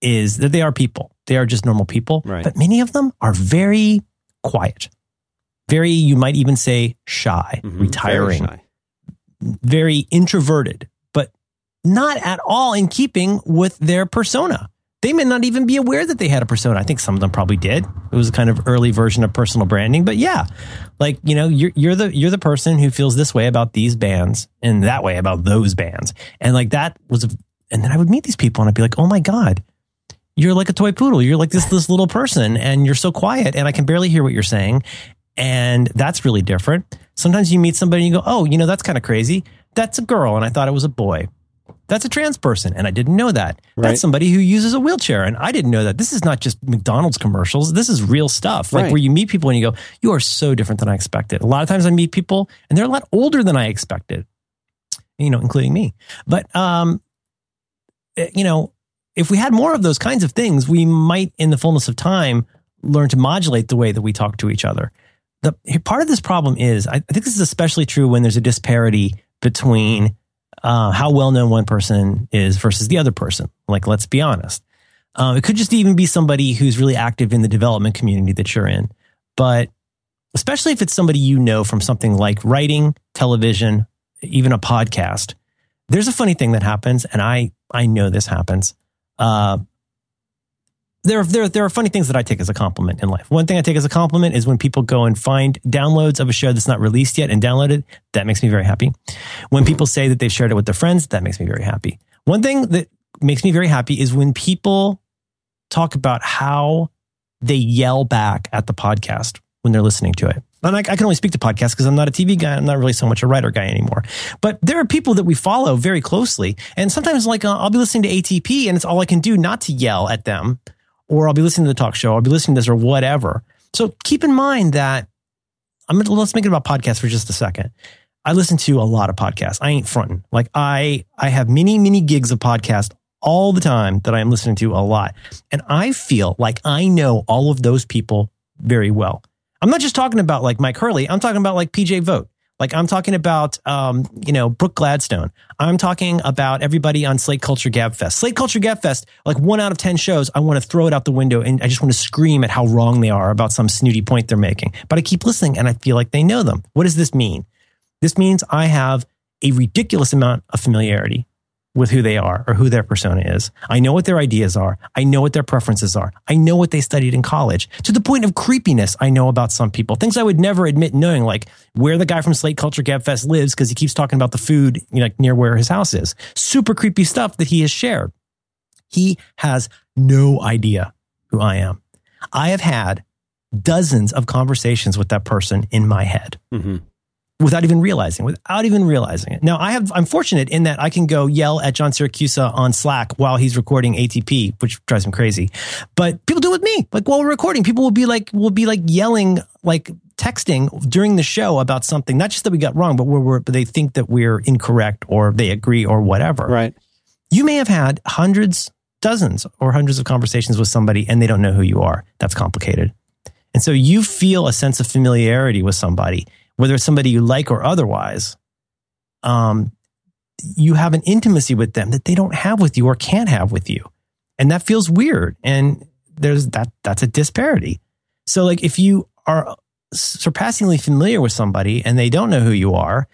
[SPEAKER 1] is that they are people. They are just normal people,
[SPEAKER 2] Right.
[SPEAKER 1] but many of them are very quiet, very, you might even say, shy,
[SPEAKER 2] Mhm.
[SPEAKER 1] retiring
[SPEAKER 2] Very shy.
[SPEAKER 1] very introverted, but not at all in keeping with their persona. They may not even be aware that they had a persona. I think some of them probably did. It was a kind of early version of personal branding, but yeah, like you know, you're you're the you're the person who feels this way about these bands and that way about those bands, and like that was, a, and then I would meet these people and I'd be like, oh my god, you're like a toy poodle. You're like this this little person, and you're so quiet, and I can barely hear what you're saying, and that's really different. Sometimes you meet somebody and you go, oh, you know, that's kind of crazy. That's a girl, and I thought it was a boy. That's a trans person, and I didn't know that.
[SPEAKER 2] Right.
[SPEAKER 1] That's somebody who uses a wheelchair, and I didn't know that. This is not just McDonald's commercials. This is real stuff. Like
[SPEAKER 2] Right.
[SPEAKER 1] where you meet people and you go, you are so different than I expected. A lot of times I meet people and they're a lot older than I expected, you know, including me. But, um, eh, you know, if we had more of those kinds of things, we might, in the fullness of time, learn to modulate the way that we talk to each other. The part of this problem is, I think this is especially true when there's a disparity between uh, how well known one person is versus the other person. Like, let's be honest. Uh, it could just even be somebody who's really active in the development community that you're in. But especially if it's somebody you know from something like writing, television, even a podcast, there's a funny thing that happens, and I I know this happens. Uh, there, there, there are funny things that I take as a compliment in life. One thing I take as a compliment is when people go and find downloads of a show that's not released yet and download it. That makes me very happy. When people say that they've shared it with their friends, that makes me very happy. One thing that makes me very happy is when people talk about how they yell back at the podcast when they're listening to it. And I, I can only speak to podcasts because I'm not a TV guy. I'm not really so much a writer guy anymore. But there are people that we follow very closely. And sometimes, like, uh, I'll be listening to ATP and it's all I can do not to yell at them or I'll be listening to the talk show, I'll be listening to this or whatever. So keep in mind that I'm gonna let's make it about podcasts for just a second. I listen to a lot of podcasts. I ain't fronting. Like I I have many, many gigs of podcast all the time that I am listening to a lot. And I feel like I know all of those people very well. I'm not just talking about like Mike Hurley. I'm talking about like PJ Vogt. Like I'm talking about, um, you know, Brooke Gladstone. I'm talking about everybody on Slate Culture Gabfest. Slate Culture Gabfest, like one out of 10 shows, I want to throw it out the window and I just want to scream at how wrong they are about some snooty point they're making. But I keep listening and I feel like they know them. What does this mean? This means I have a ridiculous amount of familiarity with who they are or who their persona is. I know what their ideas are. I know what their preferences are. I know what they studied in college to the point of creepiness. I know about some people, things I would never admit knowing, like where the guy from Slate Culture Gabfest lives because he keeps talking about the food you know, like near where his house is. Super creepy stuff that he has shared. He has no idea who I am. I have had dozens of conversations with that person in my head.
[SPEAKER 2] Mm-hmm
[SPEAKER 1] without even realizing, without even realizing it. Now, I have, I'm fortunate in that I can go yell at John Siracusa on Slack while he's recording ATP, which drives him crazy. But people do it with me. Like while we're recording, people will be like, will be like yelling, like texting during the show about something, not just that we got wrong, but where we're, but they think that we're incorrect or they agree or whatever.
[SPEAKER 2] Right.
[SPEAKER 1] You may have had hundreds, dozens or hundreds of conversations with somebody and they don't know who you are. That's complicated. And so you feel a sense of familiarity with somebody whether it's somebody you like or otherwise, um, you have an intimacy with them that they don't have with you or can't have with you. And that feels weird. And there's that, that's a disparity. So like if you are surpassingly familiar with somebody and they don't know who you are,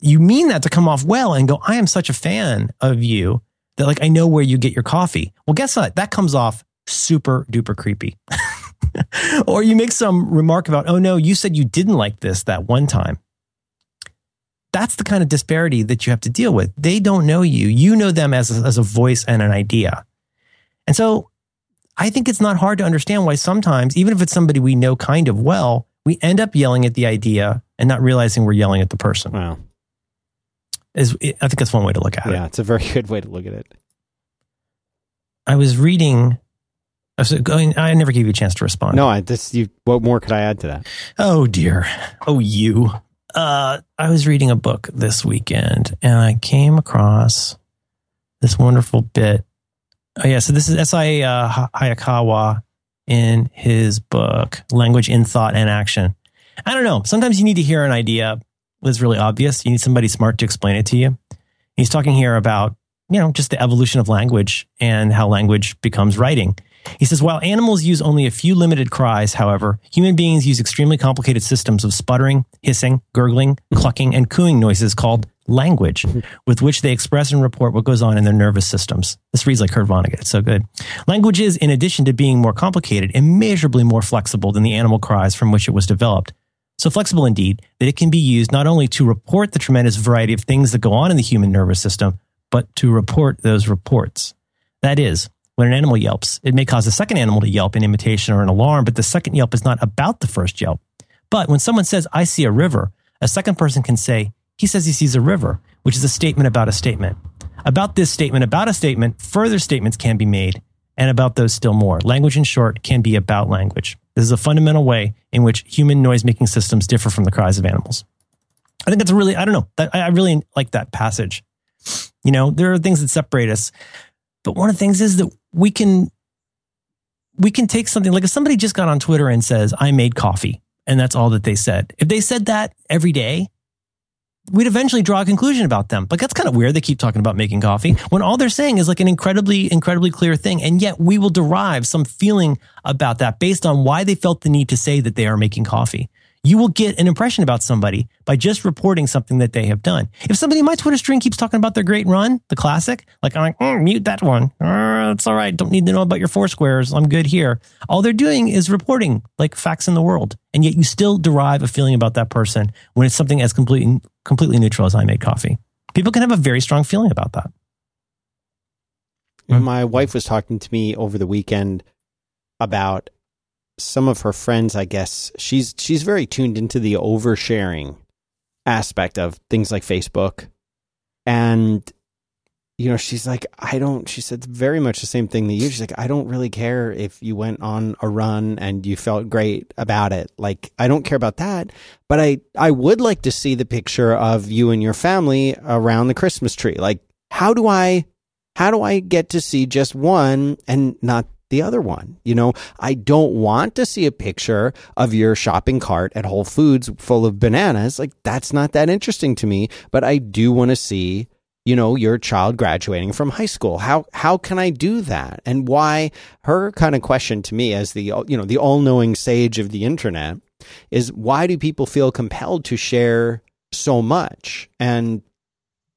[SPEAKER 1] you mean that to come off well and go, I am such a fan of you that like I know where you get your coffee. Well, guess what? That comes off super duper creepy. or you make some remark about, oh no, you said you didn't like this that one time. That's the kind of disparity that you have to deal with. They don't know you. You know them as a, as a voice and an idea. And so I think it's not hard to understand why sometimes, even if it's somebody we know kind of well, we end up yelling at the idea and not realizing we're yelling at the person.
[SPEAKER 2] Wow.
[SPEAKER 1] Is, I think that's one way to look at
[SPEAKER 2] yeah,
[SPEAKER 1] it.
[SPEAKER 2] Yeah, it's a very good way to look at it.
[SPEAKER 1] I was reading I was going. I never gave you a chance to respond.
[SPEAKER 2] No, I this. You. What more could I add to that?
[SPEAKER 1] Oh dear. Oh you. Uh, I was reading a book this weekend, and I came across this wonderful bit. Oh yeah, so this is S.I. Uh, Hayakawa in his book "Language in Thought and Action." I don't know. Sometimes you need to hear an idea that's really obvious. You need somebody smart to explain it to you. He's talking here about you know just the evolution of language and how language becomes writing. He says, while animals use only a few limited cries, however, human beings use extremely complicated systems of sputtering, hissing, gurgling, clucking, and cooing noises called language, with which they express and report what goes on in their nervous systems. This reads like Kurt Vonnegut. It's so good. Language is, in addition to being more complicated, immeasurably more flexible than the animal cries from which it was developed. So flexible indeed that it can be used not only to report the tremendous variety of things that go on in the human nervous system, but to report those reports. That is, when an animal yelps, it may cause a second animal to yelp in imitation or an alarm, but the second yelp is not about the first yelp. But when someone says, I see a river, a second person can say, he says he sees a river, which is a statement about a statement. About this statement, about a statement, further statements can be made, and about those still more. Language, in short, can be about language. This is a fundamental way in which human noise making systems differ from the cries of animals. I think that's a really, I don't know, that, I really like that passage. You know, there are things that separate us but one of the things is that we can we can take something like if somebody just got on Twitter and says, I made coffee, and that's all that they said. If they said that every day, we'd eventually draw a conclusion about them. But that's kind of weird. They keep talking about making coffee when all they're saying is like an incredibly, incredibly clear thing. And yet we will derive some feeling about that based on why they felt the need to say that they are making coffee. You will get an impression about somebody by just reporting something that they have done. If somebody in my Twitter stream keeps talking about their great run, the classic, like I'm like, mm, mute that one. Uh, it's all right. Don't need to know about your four squares. I'm good here. All they're doing is reporting like facts in the world. And yet you still derive a feeling about that person when it's something as completely, completely neutral as I made coffee. People can have a very strong feeling about that.
[SPEAKER 2] My wife was talking to me over the weekend about some of her friends, I guess she's she's very tuned into the oversharing aspect of things like Facebook. And you know, she's like, I don't she said very much the same thing that you. She's like, I don't really care if you went on a run and you felt great about it. Like, I don't care about that. But I I would like to see the picture of you and your family around the Christmas tree. Like, how do I how do I get to see just one and not the other one. You know, I don't want to see a picture of your shopping cart at Whole Foods full of bananas. Like, that's not that interesting to me, but I do want to see you know your child graduating from high school how how can i do that and why her kind of question to me as the you know the all-knowing sage of the internet is why do people feel compelled to share so much and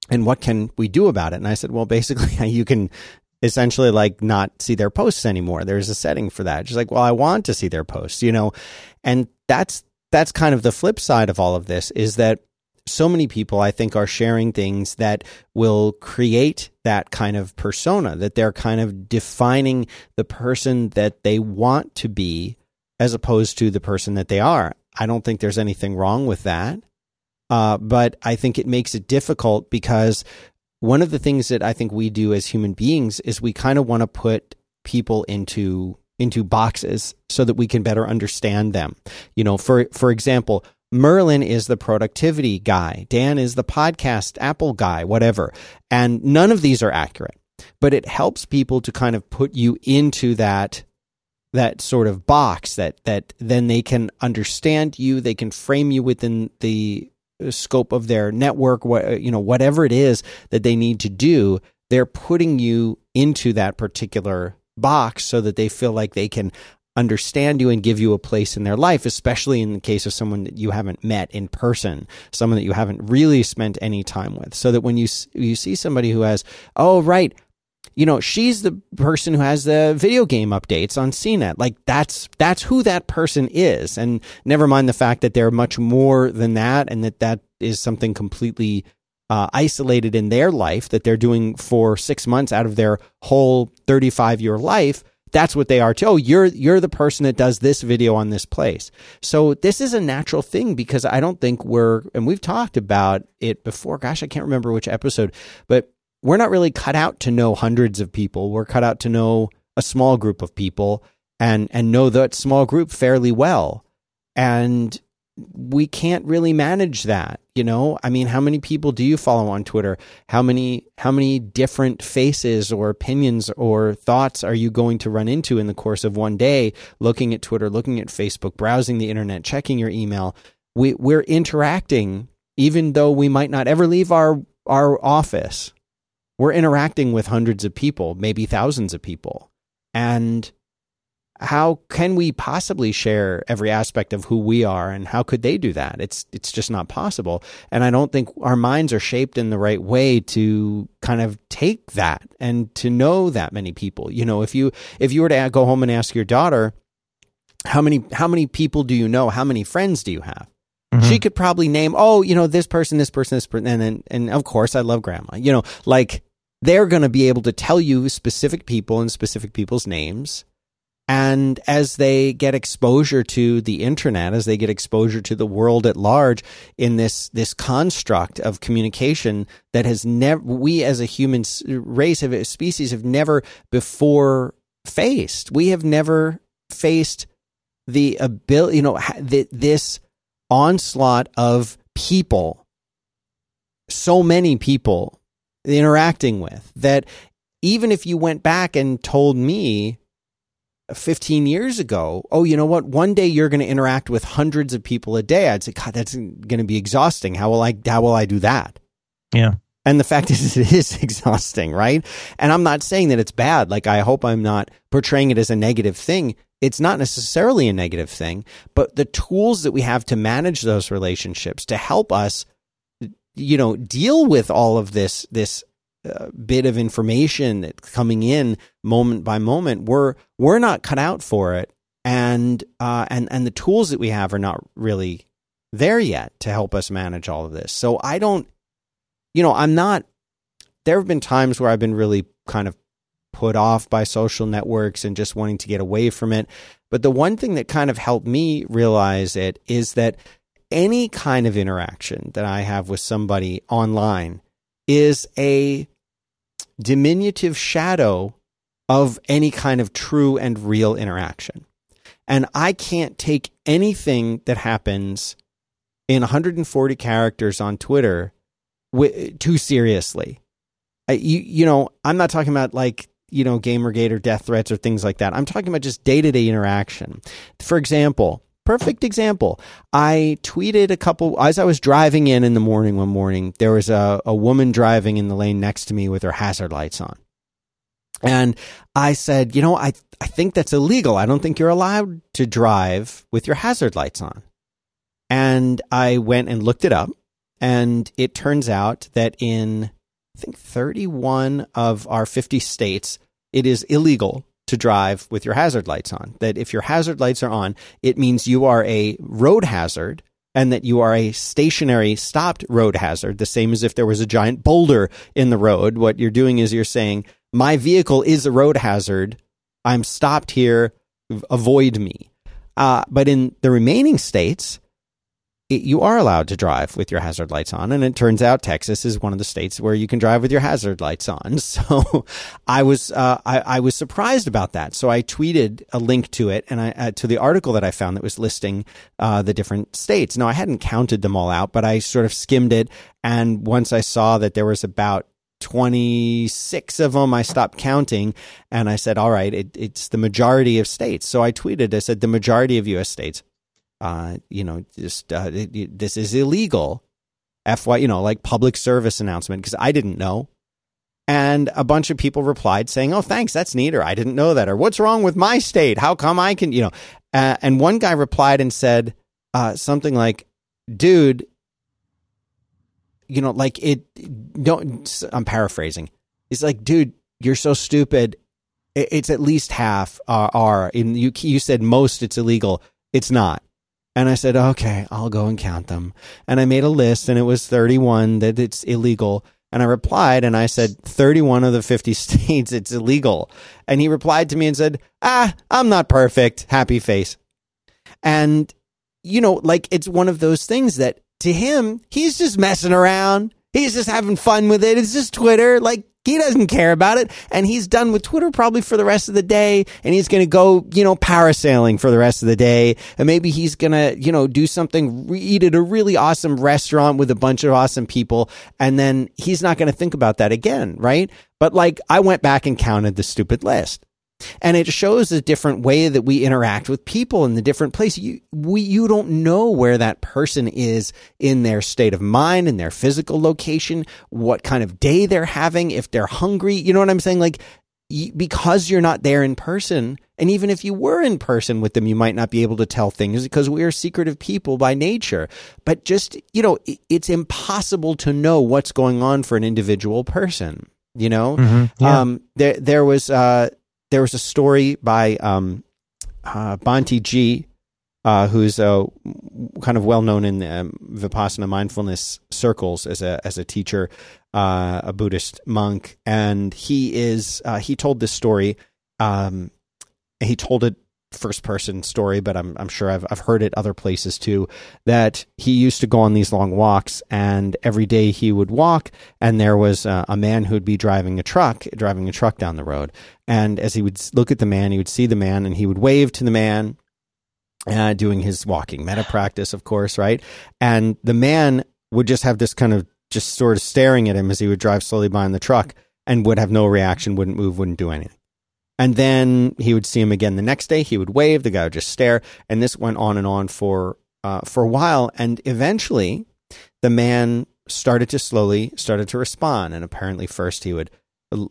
[SPEAKER 2] and what can we do about it and i said well basically you can essentially like not see their posts anymore. There's a setting for that. Just like, well, I want to see their posts, you know, and that's that's kind of the flip side of all of this is that so many people I think are sharing things that will create that kind of persona that they're kind of defining the person that they want to be as opposed to the person that they are. I don't think there's anything wrong with that. Uh, but I think it makes it difficult because one of the things that I think we do as human beings is we kind of want to put people into into boxes so that we can better understand them. You know, for for example, Merlin is the productivity guy, Dan is the podcast Apple guy, whatever. And none of these are accurate. But it helps people to kind of put you into that that sort of box that that then they can understand you, they can frame you within the Uh, scope of their network, what, uh, you know, whatever it is that they need to do, they're putting you into that particular box so that they feel like they can understand you and give you a place in their life, especially in the case of someone that you haven't met in person, someone that you haven't really spent any time with. So that when you you see somebody who has, oh right, you know, she's the person who has the video game updates on CNET. Like that's that's who that person is, and never mind the fact that they're much more than that, and that that is something completely uh, isolated in their life that they're doing for six months out of their whole thirty-five year life. That's what they are too. Oh, you're you're the person that does this video on this place. So this is a natural thing because I don't think we're and we've talked about it before. Gosh, I can't remember which episode, but we're not really cut out to know hundreds of people. We're cut out to know a small group of people and and know that small group fairly well. And we can't really manage that, you know? I mean, how many people do you follow on Twitter? How many how many different faces or opinions or thoughts are you going to run into in the course of one day looking at Twitter, looking at Facebook, browsing the internet, checking your email? We we're interacting even though we might not ever leave our our office we're interacting with hundreds of people, maybe thousands of people. And how can we possibly share every aspect of who we are and how could they do that? It's it's just not possible. And i don't think our minds are shaped in the right way to kind of take that and to know that many people. You know if you if you were to go home and ask your daughter how many how many people do you know? How many friends do you have mm-hmm. she could probably name oh you know this person this person this person and and, and of course i love grandma you know like they're going to be able to tell you specific people and specific people's names. And as they get exposure to the internet, as they get exposure to the world at large in this, this construct of communication that has never, we as a human race, a species have never before faced. We have never faced the ability, you know, this onslaught of people, so many people interacting with that even if you went back and told me 15 years ago, oh, you know what? One day you're going to interact with hundreds of people a day. I'd say, God, that's going to be exhausting. How will I, how will I do that?
[SPEAKER 1] Yeah.
[SPEAKER 2] And the fact is, it is exhausting, right? And I'm not saying that it's bad. Like, I hope I'm not portraying it as a negative thing. It's not necessarily a negative thing, but the tools that we have to manage those relationships to help us, you know, deal with all of this, this uh, bit of information that's coming in moment by moment, we're, we're not cut out for it. And, uh, and, and the tools that we have are not really there yet to help us manage all of this. So I don't, you know, I'm not, there have been times where I've been really kind of put off by social networks and just wanting to get away from it. But the one thing that kind of helped me realize it is that any kind of interaction that I have with somebody online is a diminutive shadow of any kind of true and real interaction. And I can't take anything that happens in 140 characters on Twitter too seriously. you you know, I'm not talking about like you know Gamergate or death threats or things like that. I'm talking about just day to day interaction. For example, perfect example. I tweeted a couple as I was driving in in the morning one morning. There was a, a woman driving in the lane next to me with her hazard lights on. And I said, you know, I I think that's illegal. I don't think you're allowed to drive with your hazard lights on. And I went and looked it up and it turns out that in, I think, 31 of our 50 states, it is illegal to drive with your hazard lights on. That if your hazard lights are on, it means you are a road hazard and that you are a stationary stopped road hazard, the same as if there was a giant boulder in the road. What you're doing is you're saying, my vehicle is a road hazard. I'm stopped here. Avoid me. Uh, but in the remaining states, you are allowed to drive with your hazard lights on. And it turns out Texas is one of the states where you can drive with your hazard lights on. So I was, uh, I, I, was surprised about that. So I tweeted a link to it and I, uh, to the article that I found that was listing, uh, the different states. Now I hadn't counted them all out, but I sort of skimmed it. And once I saw that there was about 26 of them, I stopped counting and I said, all right, it, it's the majority of states. So I tweeted, I said, the majority of US states uh, you know, just uh, it, it, this is illegal. FY, you know, like public service announcement because I didn't know. And a bunch of people replied saying, "Oh, thanks, that's neat," or "I didn't know that," or "What's wrong with my state? How come I can?" You know, uh, and one guy replied and said uh, something like, "Dude, you know, like it. Don't." I'm paraphrasing. He's like, "Dude, you're so stupid. It's at least half uh, are. In you, you said most. It's illegal. It's not. And I said, okay, I'll go and count them. And I made a list and it was 31 that it's illegal. And I replied and I said, 31 of the 50 states, it's illegal. And he replied to me and said, ah, I'm not perfect. Happy face. And, you know, like it's one of those things that to him, he's just messing around. He's just having fun with it. It's just Twitter. Like, he doesn't care about it. And he's done with Twitter probably for the rest of the day. And he's going to go, you know, parasailing for the rest of the day. And maybe he's going to, you know, do something, eat at a really awesome restaurant with a bunch of awesome people. And then he's not going to think about that again. Right. But like, I went back and counted the stupid list. And it shows a different way that we interact with people in the different place. You, we, you don't know where that person is in their state of mind, in their physical location, what kind of day they're having, if they're hungry. You know what I'm saying? Like, because you're not there in person, and even if you were in person with them, you might not be able to tell things because we are secretive people by nature. But just, you know, it's impossible to know what's going on for an individual person. You know,
[SPEAKER 1] mm-hmm. yeah.
[SPEAKER 2] um, there, there was, uh, there was a story by um, uh, G, uh, who's kind of well known in um, Vipassana mindfulness circles as a as a teacher, uh, a Buddhist monk, and he is uh, he told this story. Um, he told it first person story, but I'm I'm sure I've I've heard it other places too. That he used to go on these long walks, and every day he would walk, and there was a, a man who would be driving a truck, driving a truck down the road, and as he would look at the man, he would see the man, and he would wave to the man, uh, doing his walking metta practice, of course, right? And the man would just have this kind of just sort of staring at him as he would drive slowly by in the truck, and would have no reaction, wouldn't move, wouldn't do anything. And then he would see him again the next day. He would wave. The guy would just stare. And this went on and on for uh, for a while. And eventually, the man started to slowly started to respond. And apparently, first he would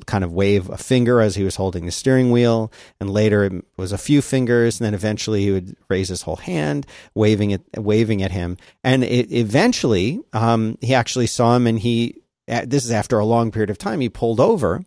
[SPEAKER 2] kind of wave a finger as he was holding the steering wheel, and later it was a few fingers, and then eventually he would raise his whole hand, waving it, waving at him, and it, eventually um, he actually saw him, and he. This is after a long period of time. He pulled over,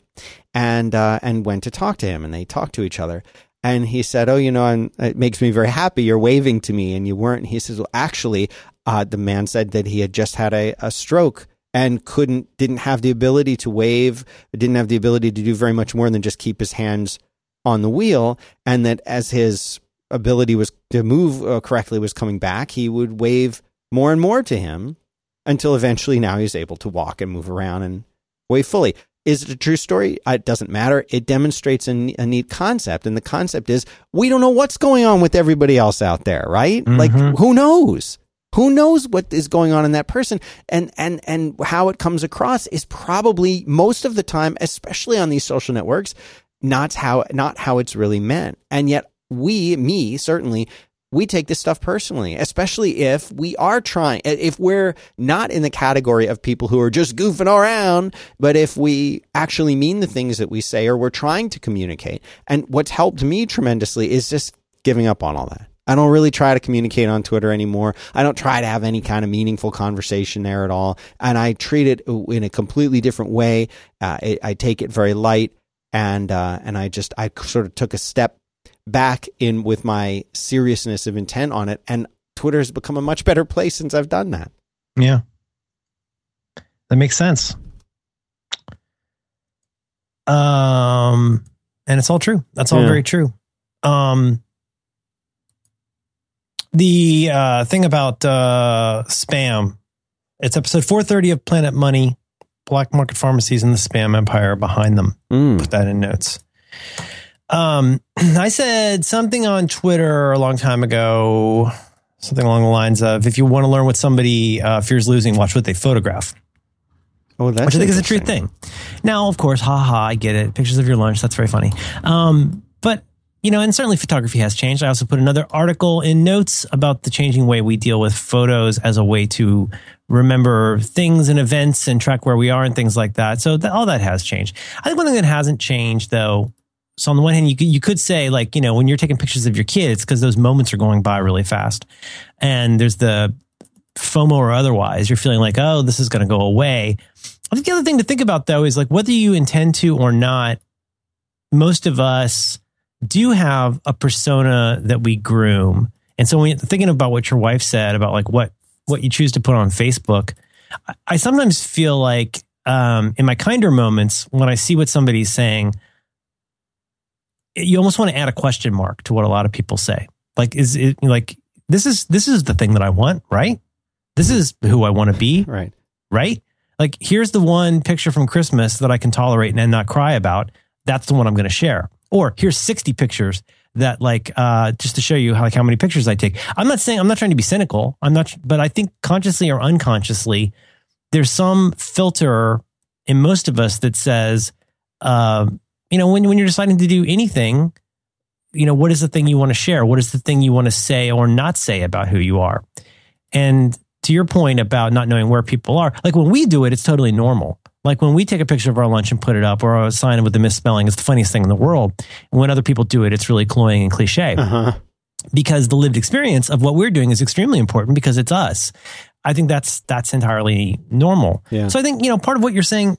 [SPEAKER 2] and uh, and went to talk to him, and they talked to each other. And he said, "Oh, you know, I'm, it makes me very happy. You're waving to me, and you weren't." He says, "Well, actually, uh, the man said that he had just had a, a stroke." and couldn't didn't have the ability to wave, didn't have the ability to do very much more than just keep his hands on the wheel, and that as his ability was to move uh, correctly was coming back, he would wave more and more to him until eventually now he's able to walk and move around and wave fully. Is it a true story? Uh, it doesn't matter. It demonstrates a, a, neat concept. And the concept is we don't know what's going on with everybody else out there, right? Mm-hmm. Like, who knows? Who knows what is going on in that person and, and, and how it comes across is probably most of the time, especially on these social networks, not how, not how it's really meant. And yet we, me, certainly we take this stuff personally, especially if we are trying, if we're not in the category of people who are just goofing around, but if we actually mean the things that we say or we're trying to communicate. And what's helped me tremendously is just giving up on all that. I don't really try to communicate on Twitter anymore. I don't try to have any kind of meaningful conversation there at all. And I treat it in a completely different way. Uh, I, I, take it very light. And, uh, and I just, I sort of took a step back in with my seriousness of intent on it. And Twitter has become a much better place since I've done that.
[SPEAKER 1] Yeah. That makes sense. Um, and it's all true. That's all yeah. very true. Um, the uh, thing about uh, spam. It's episode 430 of Planet Money. Black market pharmacies and the spam empire behind them. Mm. Put that in notes. Um, I said something on Twitter a long time ago, something along the lines of, "If you want to learn what somebody uh, fears losing, watch what they photograph."
[SPEAKER 2] Oh, that's
[SPEAKER 1] which I think is a true thing. Now, of course, haha, I get it. Pictures of your lunch, that's very funny. Um, but you know, and certainly photography has changed. I also put another article in notes about the changing way we deal with photos as a way to remember things and events and track where we are and things like that. So that, all that has changed. I think one thing that hasn't changed though. So on the one hand, you could, you could say like, you know, when you're taking pictures of your kid, it's because those moments are going by really fast. And there's the FOMO or otherwise, you're feeling like, oh, this is going to go away. I think the other thing to think about though is like whether you intend to or not, most of us do have a persona that we groom. And so when you're thinking about what your wife said about like what what you choose to put on Facebook, I sometimes feel like um, in my kinder moments when I see what somebody's saying, you almost want to add a question mark to what a lot of people say. Like, is it like this is this is the thing that I want, right? This is who I want to be,
[SPEAKER 2] right?
[SPEAKER 1] Right? Like, here's the one picture from Christmas that I can tolerate and not cry about. That's the one I'm going to share. Or here's 60 pictures that like uh, just to show you how like how many pictures I take. I'm not saying I'm not trying to be cynical. I'm not, but I think consciously or unconsciously, there's some filter in most of us that says, uh, you know, when when you're deciding to do anything, you know, what is the thing you want to share? What is the thing you want to say or not say about who you are? And to your point about not knowing where people are, like when we do it, it's totally normal. Like when we take a picture of our lunch and put it up or a sign with the misspelling, it's the funniest thing in the world. And when other people do it, it's really cloying and cliche. Uh-huh. Because the lived experience of what we're doing is extremely important because it's us. I think that's that's entirely normal. Yeah. So I think, you know, part of what you're saying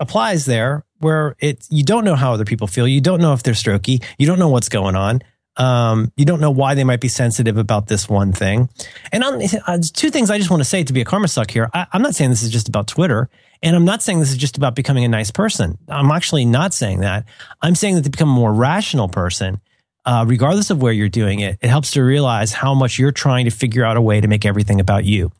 [SPEAKER 1] applies there where it you don't know how other people feel. You don't know if they're strokey. You don't know what's going on. Um, you don't know why they might be sensitive about this one thing. And on, uh, two things I just want to say to be a karma suck here. I, I'm not saying this is just about Twitter. And I'm not saying this is just about becoming a nice person. I'm actually not saying that. I'm saying that to become a more rational person, uh, regardless of where you're doing it, it helps to realize how much you're trying to figure out a way to make everything about you,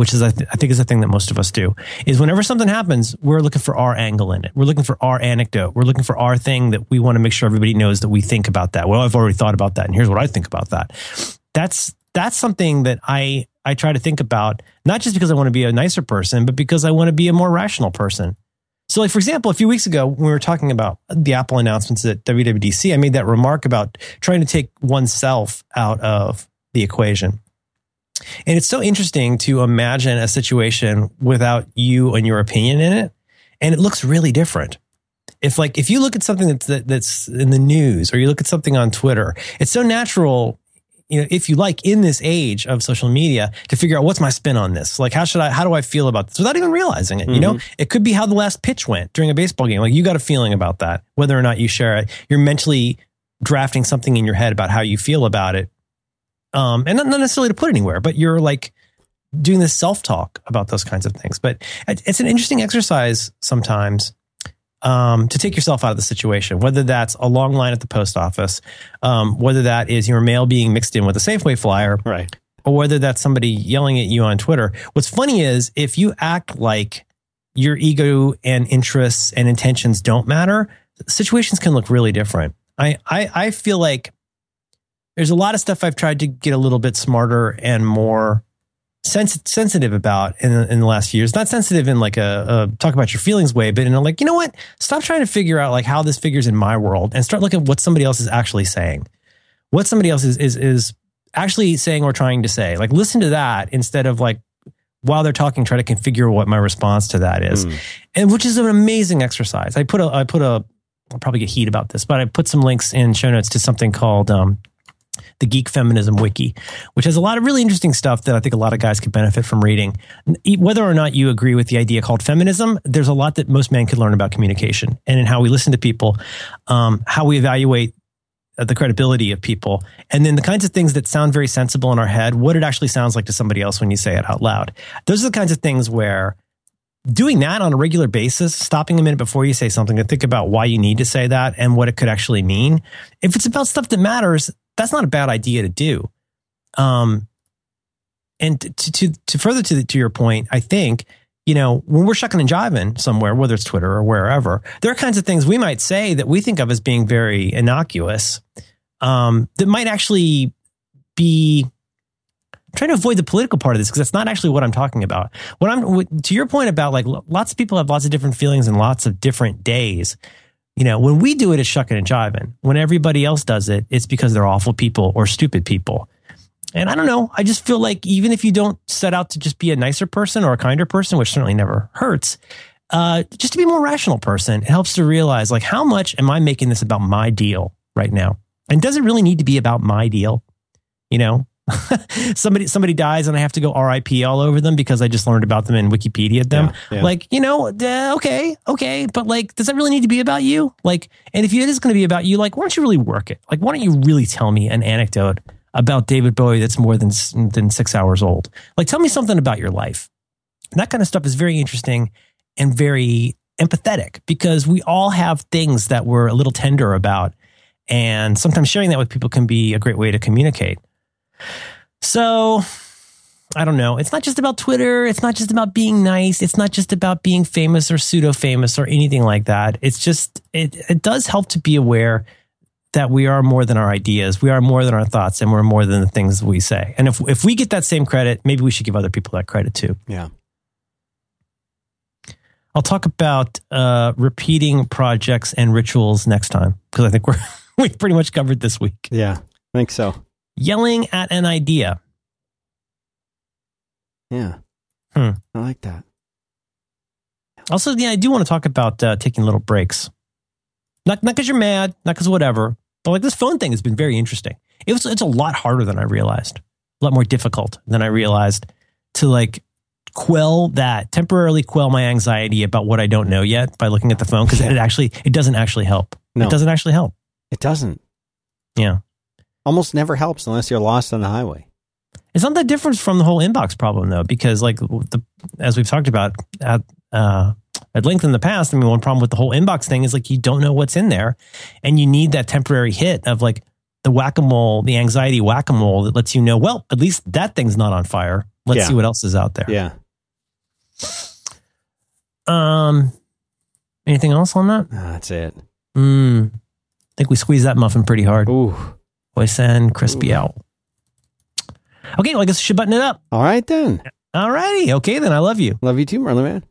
[SPEAKER 1] which is, I, th- I think, is the thing that most of us do. Is whenever something happens, we're looking for our angle in it. We're looking for our anecdote. We're looking for our thing that we want to make sure everybody knows that we think about that. Well, I've already thought about that, and here's what I think about that. That's that's something that I I try to think about not just because I want to be a nicer person, but because I want to be a more rational person. So, like for example, a few weeks ago when we were talking about the Apple announcements at WWDC, I made that remark about trying to take oneself out of the equation. And it's so interesting to imagine a situation without you and your opinion in it, and it looks really different. If like if you look at something that's that's in the news or you look at something on Twitter, it's so natural you know, if you like, in this age of social media, to figure out what's my spin on this. Like, how should I, how do I feel about this without even realizing it? You know, mm-hmm. it could be how the last pitch went during a baseball game. Like, you got a feeling about that, whether or not you share it. You're mentally drafting something in your head about how you feel about it. Um, and not, not necessarily to put anywhere, but you're like doing this self talk about those kinds of things. But it's an interesting exercise sometimes um, to take yourself out of the situation, whether that's a long line at the post office, um, whether that is your mail being mixed in with a Safeway flyer,
[SPEAKER 2] Right.
[SPEAKER 1] or whether that's somebody yelling at you on Twitter. What's funny is if you act like your ego and interests and intentions don't matter, situations can look really different. I, I, I feel like there's a lot of stuff I've tried to get a little bit smarter and more sens- sensitive about in, the- in the last few years. Not sensitive in like a, a talk about your feelings way, but in a like, you know what? Stop trying to figure out like how this figures in my world and start looking at what somebody else is actually saying. What somebody else is, is, is actually saying or trying to say. Like listen to that instead of like while they're talking, try to configure what my response to that is.
[SPEAKER 2] Mm.
[SPEAKER 1] And which is an amazing exercise. I put a I put a I'll probably get heat about this, but I put some links in show notes to something called um, the Geek Feminism Wiki, which has a lot of really interesting stuff that I think a lot of guys could benefit from reading. Whether or not you agree with the idea called feminism, there's a lot that most men could learn about communication and in how we listen to people, um, how we evaluate uh, the credibility of people, and then the kinds of things that sound very sensible in our head, what it actually sounds like to somebody else when you say it out loud. Those are the kinds of things where doing that on a regular basis, stopping a minute before you say something to think about why you need to say that and what it could actually mean. If it's about stuff that matters, that's not a bad idea to do. Um, and to, to, to further to, the, to your point, I think, you know, when we're shucking and jiving somewhere, whether it's Twitter or wherever, there are kinds of things we might say that we think of as being very innocuous, um, that might actually be I'm trying to avoid the political part of this because that's not actually what I'm talking about. What I'm to your point about like lots of people have lots of different feelings and lots of different days. You know, when we do it, it's shucking and jiving. When everybody else does it, it's because they're awful people or stupid people. And I don't know. I just feel like even if you don't set out to just be a nicer person or a kinder person, which certainly never hurts, uh, just to be a more rational person, it helps to realize like how much am I making this about my deal right now? And does it really need to be about my deal? You know, somebody somebody dies and I have to go RIP all over them because I just learned about them in Wikipedia them.
[SPEAKER 2] Yeah, yeah.
[SPEAKER 1] Like, you know, uh, okay, okay, but like, does that really need to be about you? Like, and if it is going to be about you, like, why don't you really work it? Like, why don't you really tell me an anecdote about David Bowie that's more than than six hours old? Like, tell me something about your life. And that kind of stuff is very interesting and very empathetic because we all have things that we're a little tender about. And sometimes sharing that with people can be a great way to communicate. So I don't know. It's not just about Twitter. It's not just about being nice. It's not just about being famous or pseudo famous or anything like that. It's just, it, it does help to be aware that we are more than our ideas. We are more than our thoughts and we're more than the things we say. And if, if we get that same credit, maybe we should give other people that credit too.
[SPEAKER 2] Yeah.
[SPEAKER 1] I'll talk about uh, repeating projects and rituals next time because I think we're, we've pretty much covered this week.
[SPEAKER 2] Yeah. I think so.
[SPEAKER 1] Yelling at an idea.
[SPEAKER 2] Yeah.
[SPEAKER 1] Hmm.
[SPEAKER 2] I like that.
[SPEAKER 1] Also, yeah, I do want to talk about uh, taking little breaks. Not not because you're mad, not because whatever, but like this phone thing has been very interesting. It was it's a lot harder than I realized, a lot more difficult than I realized to like quell that temporarily quell my anxiety about what I don't know yet by looking at the phone because it actually it doesn't actually help.
[SPEAKER 2] No.
[SPEAKER 1] It doesn't actually help.
[SPEAKER 2] It doesn't.
[SPEAKER 1] Yeah.
[SPEAKER 2] Almost never helps unless you're lost on the highway.
[SPEAKER 1] It's not that different from the whole inbox problem though, because like the as we've talked about at uh, at length in the past, I mean, one problem with the whole inbox thing is like you don't know what's in there, and you need that temporary hit of like the whack a mole, the anxiety whack a mole that lets you know, well, at least that thing's not on fire. Let's
[SPEAKER 2] Yeah.
[SPEAKER 1] see what else is out there.
[SPEAKER 2] Yeah.
[SPEAKER 1] Um, anything else on that?
[SPEAKER 2] That's it.
[SPEAKER 1] Mm, I think we squeezed that muffin pretty hard.
[SPEAKER 2] Ooh.
[SPEAKER 1] Voice and crispy out. Okay, well, I guess we should button it up.
[SPEAKER 2] All right then.
[SPEAKER 1] All righty. Okay, then I love you.
[SPEAKER 2] Love you too, Merlin Mann.